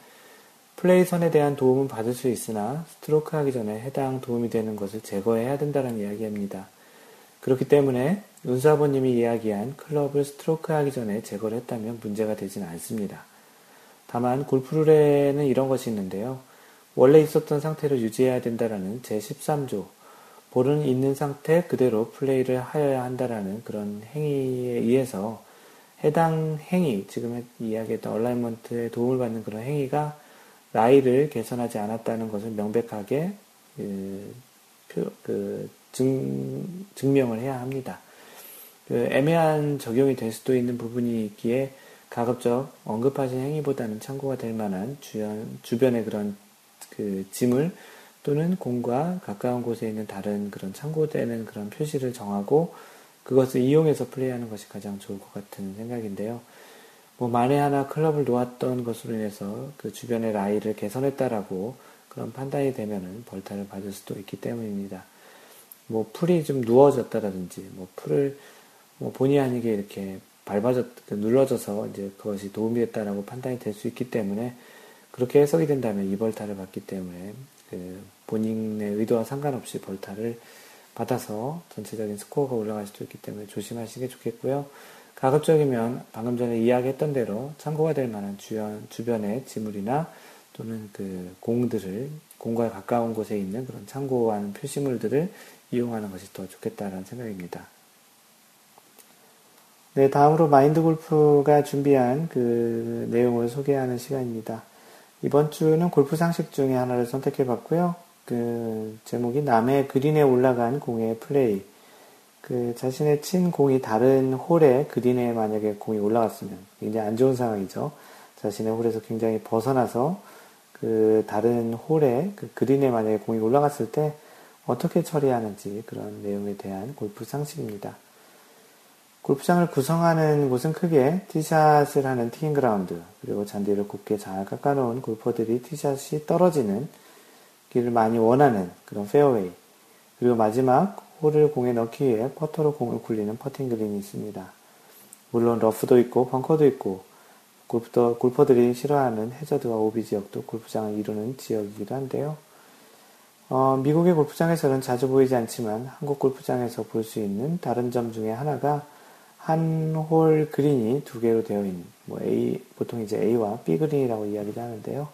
플레이 선에 대한 도움은 받을 수 있으나 스트로크 하기 전에 해당 도움이 되는 것을 제거해야 된다는 이야기입니다. 그렇기 때문에 은수 아버님이 이야기한 클럽을 스트로크 하기 전에 제거를 했다면 문제가 되지는 않습니다. 다만 골프룰에는 이런 것이 있는데요. 원래 있었던 상태를 유지해야 된다라는 제13조 볼은 있는 상태 그대로 플레이를 하여야 한다라는 그런 행위에 의해서 해당 행위, 지금 이야기했던 alignment에 도움을 받는 그런 행위가 라이를 개선하지 않았다는 것을 명백하게 그, 표, 그 증, 증명을 해야 합니다. 그 애매한 적용이 될 수도 있는 부분이 있기에 가급적 언급하신 행위보다는 참고가 될 만한 주변, 주변의 그런 그 짐을 또는 공과 가까운 곳에 있는 다른 그런 참고되는 그런 표시를 정하고 그것을 이용해서 플레이하는 것이 가장 좋을 것 같은 생각인데요. 뭐 만에 하나 클럽을 놓았던 것으로 인해서 그 주변의 라이를 개선했다라고 그런 판단이 되면은 벌타를 받을 수도 있기 때문입니다. 뭐 풀이 좀 누워졌다라든지 뭐 풀을 뭐 본의 아니게 이렇게 밟아졌 그 눌러져서 이제 그것이 도움이 됐다라고 판단이 될 수 있기 때문에 그렇게 해석이 된다면 이 벌타를 받기 때문에 그 본인의 의도와 상관없이 벌타를 받아서 전체적인 스코어가 올라갈 수도 있기 때문에 조심하시는 게 좋겠고요. 가급적이면 방금 전에 이야기했던 대로 참고가 될 만한 주변, 주변의 지물이나 또는 그 공들을 공과 가까운 곳에 있는 그런 참고하는 표시물들을 이용하는 것이 더 좋겠다라는 생각입니다. 네, 다음으로 마인드 골프가 준비한 그 내용을 소개하는 시간입니다. 이번 주는 골프 상식 중에 하나를 선택해 봤고요. 그 제목이 남의 그린에 올라간 공의 플레이. 그 자신의 친 공이 다른 홀에 그린에 만약에 공이 올라갔으면 굉장히 안 좋은 상황이죠. 자신의 홀에서 굉장히 벗어나서 그 다른 홀에 그 그린에 만약에 공이 올라갔을 때 어떻게 처리하는지 그런 내용에 대한 골프 상식입니다. 골프장을 구성하는 곳은 크게 티샷을 하는 티잉 그라운드, 그리고 잔디를 곱게 잘 깎아놓은 골퍼들이 티샷이 떨어지는 길을 많이 원하는 그런 페어웨이, 그리고 마지막 홀을 공에 넣기 위해 퍼터로 공을 굴리는 퍼팅 그린이 있습니다. 물론 러프도 있고 벙커도 있고 골프터, 골퍼들이 싫어하는 해저드와 오비 지역도 골프장을 이루는 지역이기도 한데요. 어, 미국의 골프장에서는 자주 보이지 않지만 한국 골프장에서 볼 수 있는 다른 점 중에 하나가 한 홀 그린이 두 개로 되어 있는, 뭐 A, 보통 이제 A와 B 그린이라고 이야기를 하는데요.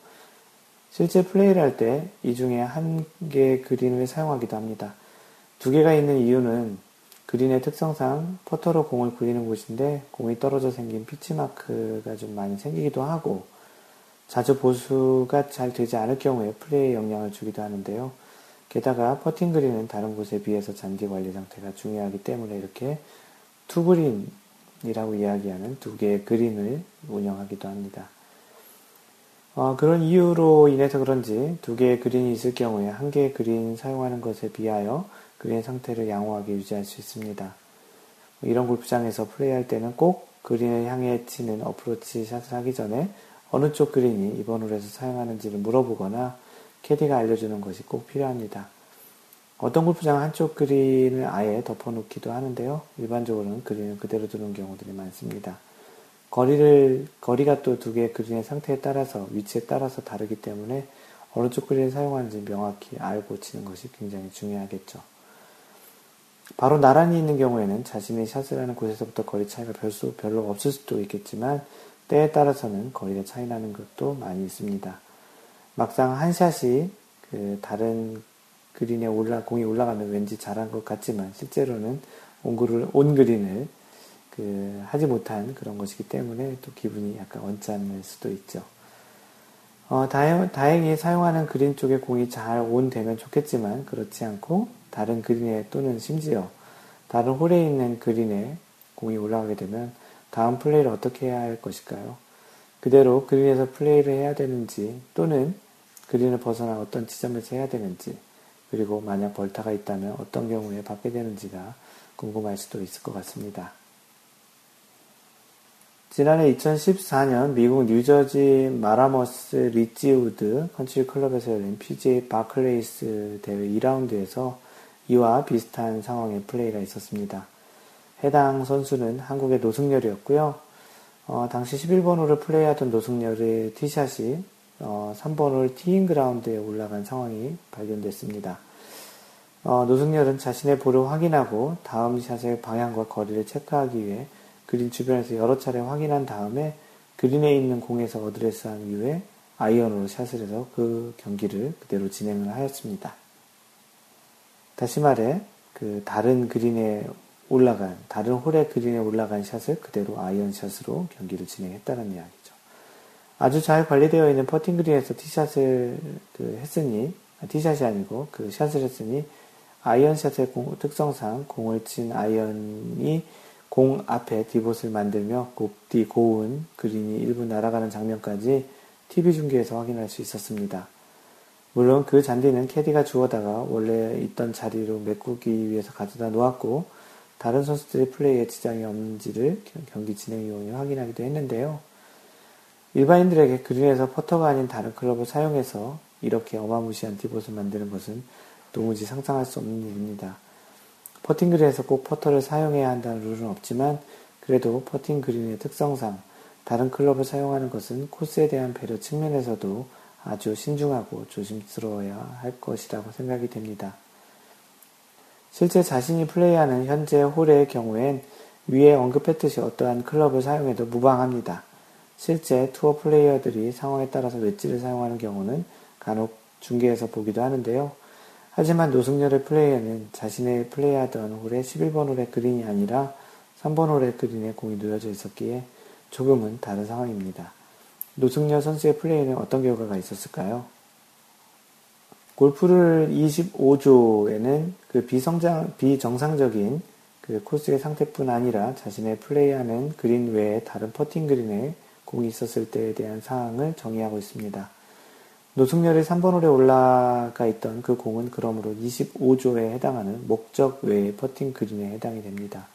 실제 플레이를 할 때 이 중에 한 개의 그린을 사용하기도 합니다. 두 개가 있는 이유는 그린의 특성상 퍼터로 공을 굴리는 곳인데 공이 떨어져 생긴 pitch mark가 좀 많이 생기기도 하고 자주 보수가 잘 되지 않을 경우에 플레이에 영향을 주기도 하는데요. 게다가 퍼팅 그린은 다른 곳에 비해서 잔디 관리 상태가 중요하기 때문에 이렇게 투그린이라고 이야기하는 두 개의 그린을 운영하기도 합니다. 어, 그런 이유로 인해서 그런지 두 개의 그린이 있을 경우에 한 개의 그린 사용하는 것에 비하여 그린 상태를 양호하게 유지할 수 있습니다. 이런 골프장에서 플레이할 때는 꼭 그린을 향해 치는 어프로치 샷을 하기 전에 어느 쪽 그린이 이번 홀에서 사용하는지를 물어보거나 캐디가 알려주는 것이 꼭 필요합니다. 어떤 골프장은 한쪽 그린을 아예 덮어놓기도 하는데요. 일반적으로는 그린을 그대로 두는 경우들이 많습니다. 거리를, 거리가 또 두 개의 그린의 상태에 따라서, 위치에 따라서 다르기 때문에 어느 쪽 그린을 사용하는지 명확히 알고 치는 것이 굉장히 중요하겠죠. 바로 나란히 있는 경우에는 자신이 샷을 하는 곳에서부터 거리 차이가 별수, 별로 없을 수도 있겠지만 때에 따라서는 거리가 차이 나는 것도 많이 있습니다. 막상 한 샷이 그 다른 그린에 올라, 공이 올라가면 왠지 잘한 것 같지만 실제로는 온, 온 그린을 그 하지 못한 그런 것이기 때문에 또 기분이 약간 언짢을 수도 있죠. 어, 다행, 히 사용하는 그린 쪽에 공이 잘 온 되면 좋겠지만 그렇지 않고 다른 그린에 또는 심지어 다른 홀에 있는 그린에 공이 올라가게 되면 다음 플레이를 어떻게 해야 할 것일까요? 그대로 그린에서 플레이를 해야 되는지 또는 그린을 벗어나 어떤 지점에서 해야 되는지 그리고 만약 벌타가 있다면 어떤 경우에 받게 되는지가 궁금할 수도 있을 것 같습니다. 지난해 2014년 미국 뉴저지 파라머스 리지우드 컨트리 클럽에서 열린 PGA 바클레이스 대회 2라운드에서 이와 비슷한 상황의 플레이가 있었습니다. 해당 선수는 한국의 노승열이었고요. 어, 당시 11번 홀을 플레이하던 노승열의 티샷이 어, 3번 홀 티잉 그라운드에 올라간 상황이 발견됐습니다. 어, 노승열은 자신의 볼을 확인하고 다음 샷의 방향과 거리를 체크하기 위해 그린 주변에서 여러 차례 확인한 다음에 그린에 있는 공에서 어드레스한 이후에 아이언으로 샷을 해서 그 경기를 그대로 진행을 하였습니다. 다시 말해 그 다른 그린에 올라간 다른 홀의 그린에 올라간 샷을 그대로 아이언 샷으로 경기를 진행했다는 이야기죠. 아주 잘 관리되어 있는 퍼팅 그린에서 티샷을 그 했으니 아, 티샷이 아니고 그 샷을 했으니 아이언 샷의 공, 특성상 공을 친 아이언이 공 앞에 디봇을 만들며 곱디 고운 그린이 일부 날아가는 장면까지 TV 중계에서 확인할 수 있었습니다. 물론 그 잔디는 캐디가 주워다가 원래 있던 자리로 메꾸기 위해서 가져다 놓았고 다른 선수들의 플레이에 지장이 없는지를 경기 진행 요원이 확인하기도 했는데요. 일반인들에게 그린에서 퍼터가 아닌 다른 클럽을 사용해서 이렇게 어마무시한 디봇을 만드는 것은 도무지 상상할 수 없는 일입니다. 퍼팅 그린에서 꼭 퍼터를 사용해야 한다는 룰은 없지만 그래도 퍼팅 그린의 특성상 다른 클럽을 사용하는 것은 코스에 대한 배려 측면에서도 아주 신중하고 조심스러워야 할 것이라고 생각이 됩니다. 실제 자신이 플레이하는 현재 홀의 경우엔 위에 언급했듯이 어떠한 클럽을 사용해도 무방합니다. 실제 투어 플레이어들이 상황에 따라서 웨지를 사용하는 경우는 간혹 중계에서 보기도 하는데요. 하지만 노승열의 플레이는 자신의 플레이하던 홀의 11번 홀의 그린이 아니라 3번 홀의 그린에 공이 놓여져 있었기에 조금은 다른 상황입니다. 노승열 선수의 플레이는 어떤 결과가 있었을까요? 골프룰 25조에는 그 비성장, 비정상적인 그 코스의 상태뿐 아니라 자신의 플레이하는 그린 외에 다른 퍼팅 그린에 공이 있었을 때에 대한 사항을 정의하고 있습니다. 노승열이 3번 홀에 올라가 있던 그 공은 그러므로 25조에 해당하는 목적 외의 퍼팅 그린에 해당이 됩니다.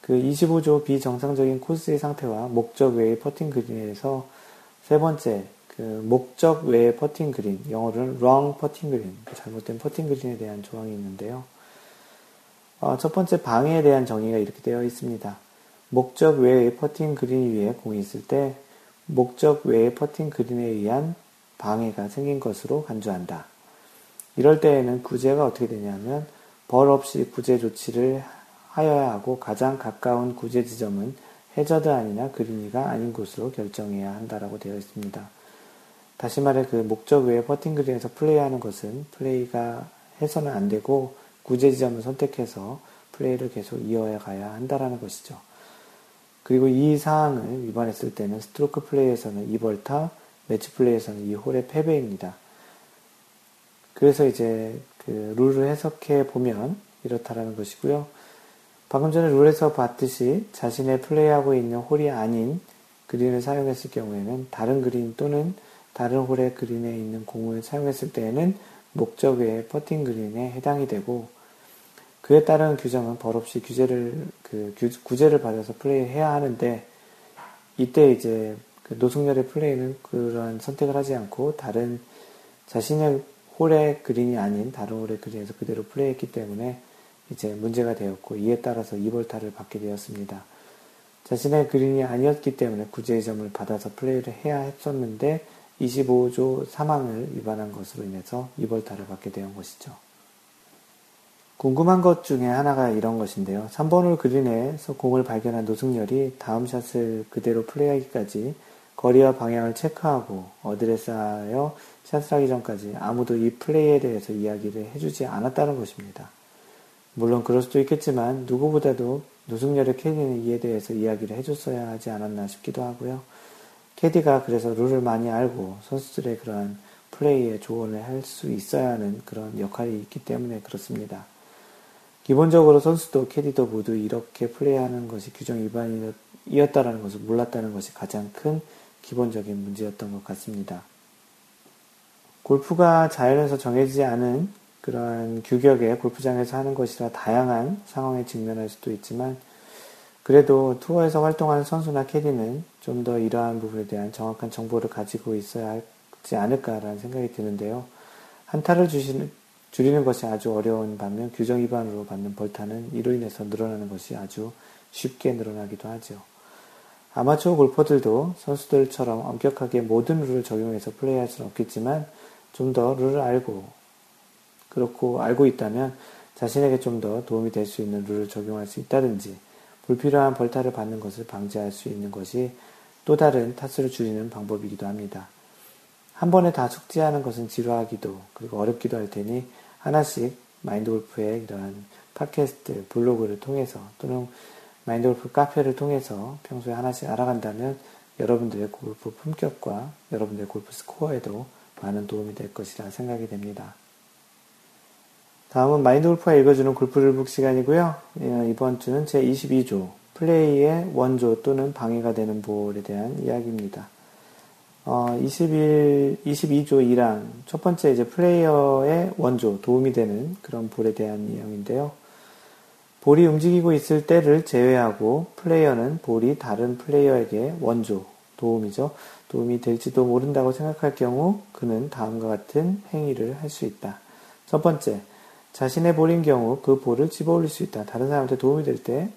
그 25조 비정상적인 코스의 상태와 목적 외의 퍼팅 그린에서 세 번째, 그 목적 외의 퍼팅 그린, 영어로는 wrong putting green, 그 잘못된 퍼팅 그린에 대한 조항이 있는데요. 어, 첫 번째 방해에 대한 정의가 이렇게 되어 있습니다. 목적 외의 퍼팅 그린 위에 공이 있을 때 목적 외의 퍼팅 그린에 의한 방해가 생긴 것으로 간주한다. 이럴 때에는 구제가 어떻게 되냐면 벌 없이 구제 조치를 하여야 하고 가장 가까운 구제 지점은 해저드 안이나 그린 위가 아닌 곳으로 결정해야 한다라고 되어 있습니다. 다시 말해 그 목적 외에 퍼팅 그린에서 플레이하는 것은 플레이가 해서는 안 되고 구제 지점을 선택해서 플레이를 계속 이어야 가야 한다라는 것이죠. 그리고 이 사항을 위반했을 때는 스트로크 플레이에서는 2벌타, 매치 플레이에서는 이 홀의 패배입니다. 그래서 이제 그 룰을 해석해 보면 이렇다라는 것이고요. 방금 전에 룰에서 봤듯이 자신의 플레이하고 있는 홀이 아닌 그린을 사용했을 경우에는 다른 그린 또는 다른 홀의 그린에 있는 공을 사용했을 때에는 목적 외의 퍼팅 그린에 해당이 되고 그에 따른 규정은 벌없이 규제를 그 구제를 받아서 플레이해야 하는데 이때 이제 그 노승열의 플레이는 그러한 선택을 하지 않고 다른 자신의 홀의 그린이 아닌 다른 홀의 그린에서 그대로 플레이했기 때문에 이제 문제가 되었고 이에 따라서 2벌타를 받게 되었습니다. 자신의 그린이 아니었기 때문에 구제의 점을 받아서 플레이를 해야 했었는데 25조 사망을 위반한 것으로 인해서 2벌타를 받게 되는 것이죠. 궁금한 것 중에 하나가 이런 것인데요. 3번홀 그린에서 공을 발견한 노승열이 다음 샷을 그대로 플레이하기까지 거리와 방향을 체크하고 어드레스하여 샷을 하기 전까지 아무도 이 플레이에 대해서 이야기를 해주지 않았다는 것입니다. 물론 그럴 수도 있겠지만 누구보다도 노승열의 캐디는 이에 대해서 이야기를 해줬어야 하지 않았나 싶기도 하고요. 캐디가 그래서 룰을 많이 알고 선수들의 그러한 플레이에 조언을 할 수 있어야 하는 그런 역할이 있기 때문에 그렇습니다. 기본적으로 선수도 캐디도 모두 이렇게 플레이하는 것이 규정 위반이었다라는 것을 몰랐다는 것이 가장 큰 기본적인 문제였던 것 같습니다. 골프가 자연에서 정해지지 않은 그러한 규격의 골프장에서 하는 것이라 다양한 상황에 직면할 수도 있지만 그래도 투어에서 활동하는 선수나 캐디는 좀 더 이러한 부분에 대한 정확한 정보를 가지고 있어야 하지 않을까라는 생각이 드는데요. 한타를 주시는, 줄이는 것이 아주 어려운 반면 규정 위반으로 받는 벌타는 이로 인해서 늘어나는 것이 아주 쉽게 늘어나기도 하죠. 아마추어 골퍼들도 선수들처럼 엄격하게 모든 룰을 적용해서 플레이할 수는 없겠지만 좀 더 룰을 알고 그렇고 알고 있다면 자신에게 좀 더 도움이 될 수 있는 룰을 적용할 수 있다든지 불필요한 벌타를 받는 것을 방지할 수 있는 것이 또 다른 타수를 줄이는 방법이기도 합니다. 한 번에 다 숙지하는 것은 지루하기도 그리고 어렵기도 할 테니 하나씩 마인드 골프의 이러한 팟캐스트, 블로그를 통해서 또는 마인드 골프 카페를 통해서 평소에 하나씩 알아간다면 여러분들의 골프 품격과 여러분들의 골프 스코어에도 많은 도움이 될 것이라 생각이 됩니다. 다음은 마인드 골프가 읽어주는 골프 룰북 시간이고요. 예, 이번 주는 제 22조 플레이의 원조 또는 방해가 되는 볼에 대한 이야기입니다. 어, 21, 22조 2랑 첫 번째 이제 플레이어의 원조, 도움이 되는 그런 볼에 대한 내용인데요. 볼이 움직이고 있을 때를 제외하고 플레이어는 볼이 다른 플레이어에게 원조, 도움이죠. 도움이 될지도 모른다고 생각할 경우 그는 다음과 같은 행위를 할 수 있다. 첫 번째, 자신의 볼인 경우 그 볼을 집어 올릴 수 있다. 다른 사람한테 도움이 될 때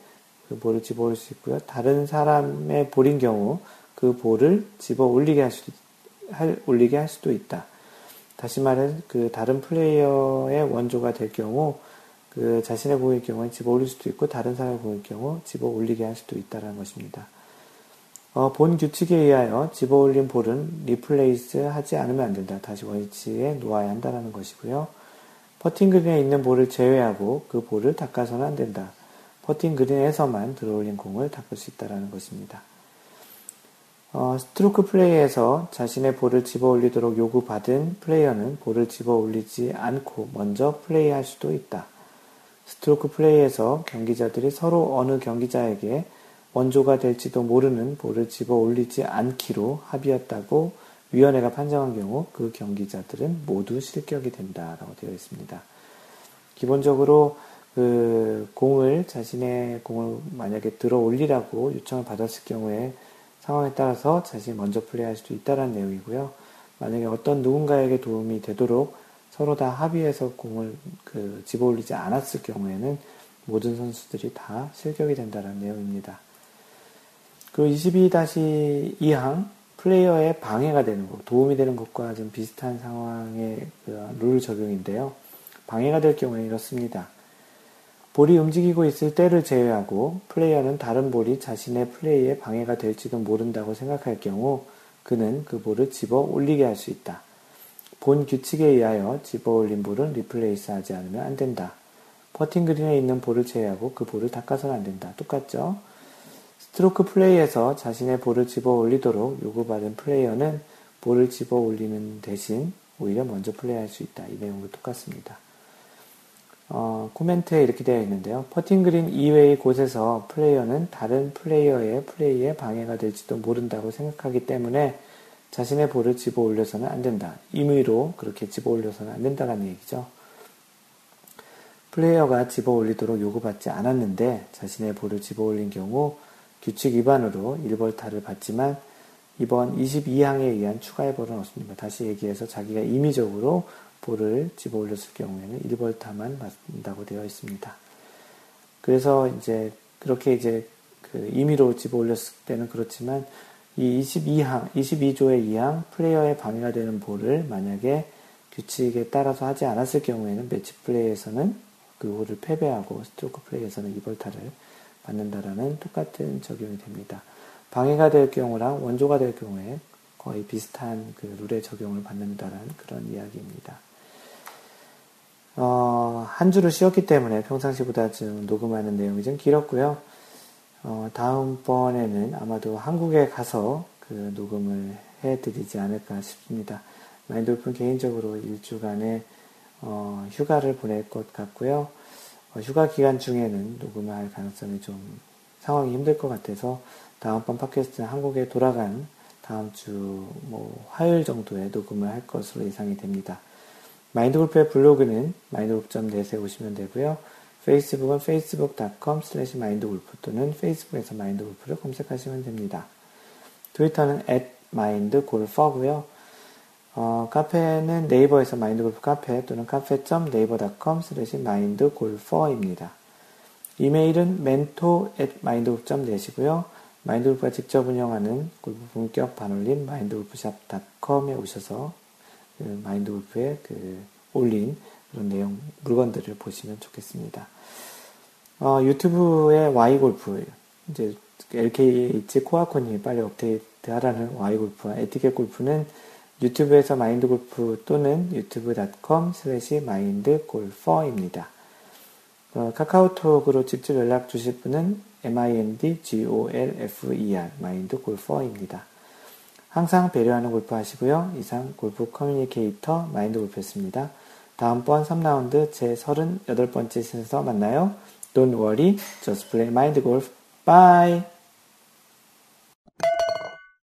그 볼을 집어 올릴 수 있고요. 다른 사람의 볼인 경우 그 볼을 집어 올리게 할, 수, 할, 올리게 할 수도 있다. 다시 말해 그 다른 플레이어의 원조가 될 경우 그 자신의 볼일 경우에 집어 올릴 수도 있고 다른 사람의 볼일 경우 집어 올리게 할 수도 있다는 것입니다. 어, 본 규칙에 의하여 집어 올린 볼은 replace 하지 않으면 안 된다. 다시 원위치에 놓아야 한다는 것이고요. 퍼팅 그린에 있는 볼을 제외하고 그 볼을 닦아서는 안 된다. 퍼팅 그린에서만 들어올린 공을 닦을 수 있다는 것입니다. 어, 스트로크 플레이에서 자신의 볼을 집어 올리도록 요구받은 플레이어는 볼을 집어 올리지 않고 먼저 플레이할 수도 있다. 스트로크 플레이에서 경기자들이 서로 어느 경기자에게 원조가 될지도 모르는 볼을 집어 올리지 않기로 합의했다고 위원회가 판정한 경우 그 경기자들은 모두 실격이 된다라고 되어 있습니다. 기본적으로 그 공을 자신의 공을 만약에 들어 올리라고 요청을 받았을 경우에 상황에 따라서 자신이 먼저 플레이할 수도 있다는 내용이고요. 만약에 어떤 누군가에게 도움이 되도록 서로 다 합의해서 공을 그 집어 올리지 않았을 경우에는 모든 선수들이 다 실격이 된다는 내용입니다. 그리고 22-2항 플레이어의 방해가 되는 것, 도움이 되는 것과 좀 비슷한 상황의 그 룰 적용인데요. 방해가 될 경우에 이렇습니다. 볼이 움직이고 있을 때를 제외하고 플레이어는 다른 볼이 자신의 플레이에 방해가 될지도 모른다고 생각할 경우 그는 그 볼을 집어 올리게 할 수 있다. 본 규칙에 의하여 집어 올린 볼은 replace 하지 않으면 안 된다. 퍼팅 그린에 있는 볼을 제외하고 그 볼을 닦아서는 안 된다. 똑같죠? 스트로크 플레이에서 자신의 볼을 집어 올리도록 요구받은 플레이어는 볼을 집어 올리는 대신 오히려 먼저 플레이할 수 있다. 이 내용도 똑같습니다. 어, 코멘트에 이렇게 되어 있는데요. 퍼팅 그린 이외의 곳에서 플레이어는 다른 플레이어의 플레이에 방해가 될지도 모른다고 생각하기 때문에 자신의 볼을 집어 올려서는 안 된다. 임의로 그렇게 집어 올려서는 안 된다는 얘기죠. 플레이어가 집어 올리도록 요구받지 않았는데 자신의 볼을 집어 올린 경우 규칙 위반으로 1벌타를 받지만 이번 22항에 의한 추가의 벌은 없습니다. 다시 얘기해서 자기가 임의적으로 볼을 집어 올렸을 경우에는 1벌타만 받는다고 되어 있습니다. 그래서 이제 그렇게 이제 그 임의로 집어 올렸을 때는 그렇지만 이 22항, 22조의 2항 플레이어의 방해가 되는 볼을 만약에 규칙에 따라서 하지 않았을 경우에는 매치 플레이에서는 그 홀을 패배하고 스트로크 플레이에서는 2벌타를 받는다라는 똑같은 적용이 됩니다. 방해가 될 경우랑 원조가 될 경우에 거의 비슷한 그 룰의 적용을 받는다라는 그런 이야기입니다. 어, 한 주를 쉬었기 때문에 평상시보다 좀 녹음하는 내용이 좀 길었고요. 어, 다음번에는 아마도 한국에 가서 그 녹음을 해드리지 않을까 싶습니다. 마인드골프는 개인적으로 일주간의 어, 휴가를 보낼 것 같고요. 어, 휴가 기간 중에는 녹음을 할 가능성이 좀 상황이 힘들 것 같아서 다음번 팟캐스트는 한국에 돌아간 다음 주 뭐 화요일 정도에 녹음을 할 것으로 예상이 됩니다. 마인드골프의 블로그는 마인드골프.net에 오시면 되고요. 페이스북은 facebook.com slash mindgolf 또는 페이스북에서 마인드골프를 검색하시면 됩니다. 트위터는 at mindgolfer고요. 어, 카페는 네이버에서 마인드골프 카페 또는 카페.네이버.com slash mindgolfer입니다. 이메일은 mentor at mindgolf.net이고요. 마인드골프가 직접 운영하는 골프 본격 반올림 마인드골프샵.com에 오셔서 그 마인드 골프에 그 올린 그런 내용 물건들을 보시면 좋겠습니다. 어, 유튜브의 Y골프 이제 LKH 코아코님이 빨리 업데이트 하라는 Y골프와 에티켓 골프는 유튜브에서 마인드 골프 또는 유튜브.com 슬래시 마인드 골퍼입니다. 어, 카카오톡으로 직접 연락 주실 분은 mindgolfer 마인드 골퍼입니다. 항상 배려하는 골프 하시고요. 이상 골프 커뮤니케이터 마인드 골프였습니다. 다음번 3라운드 제 38번째 순서 만나요. Don't worry, just play mind golf. Bye!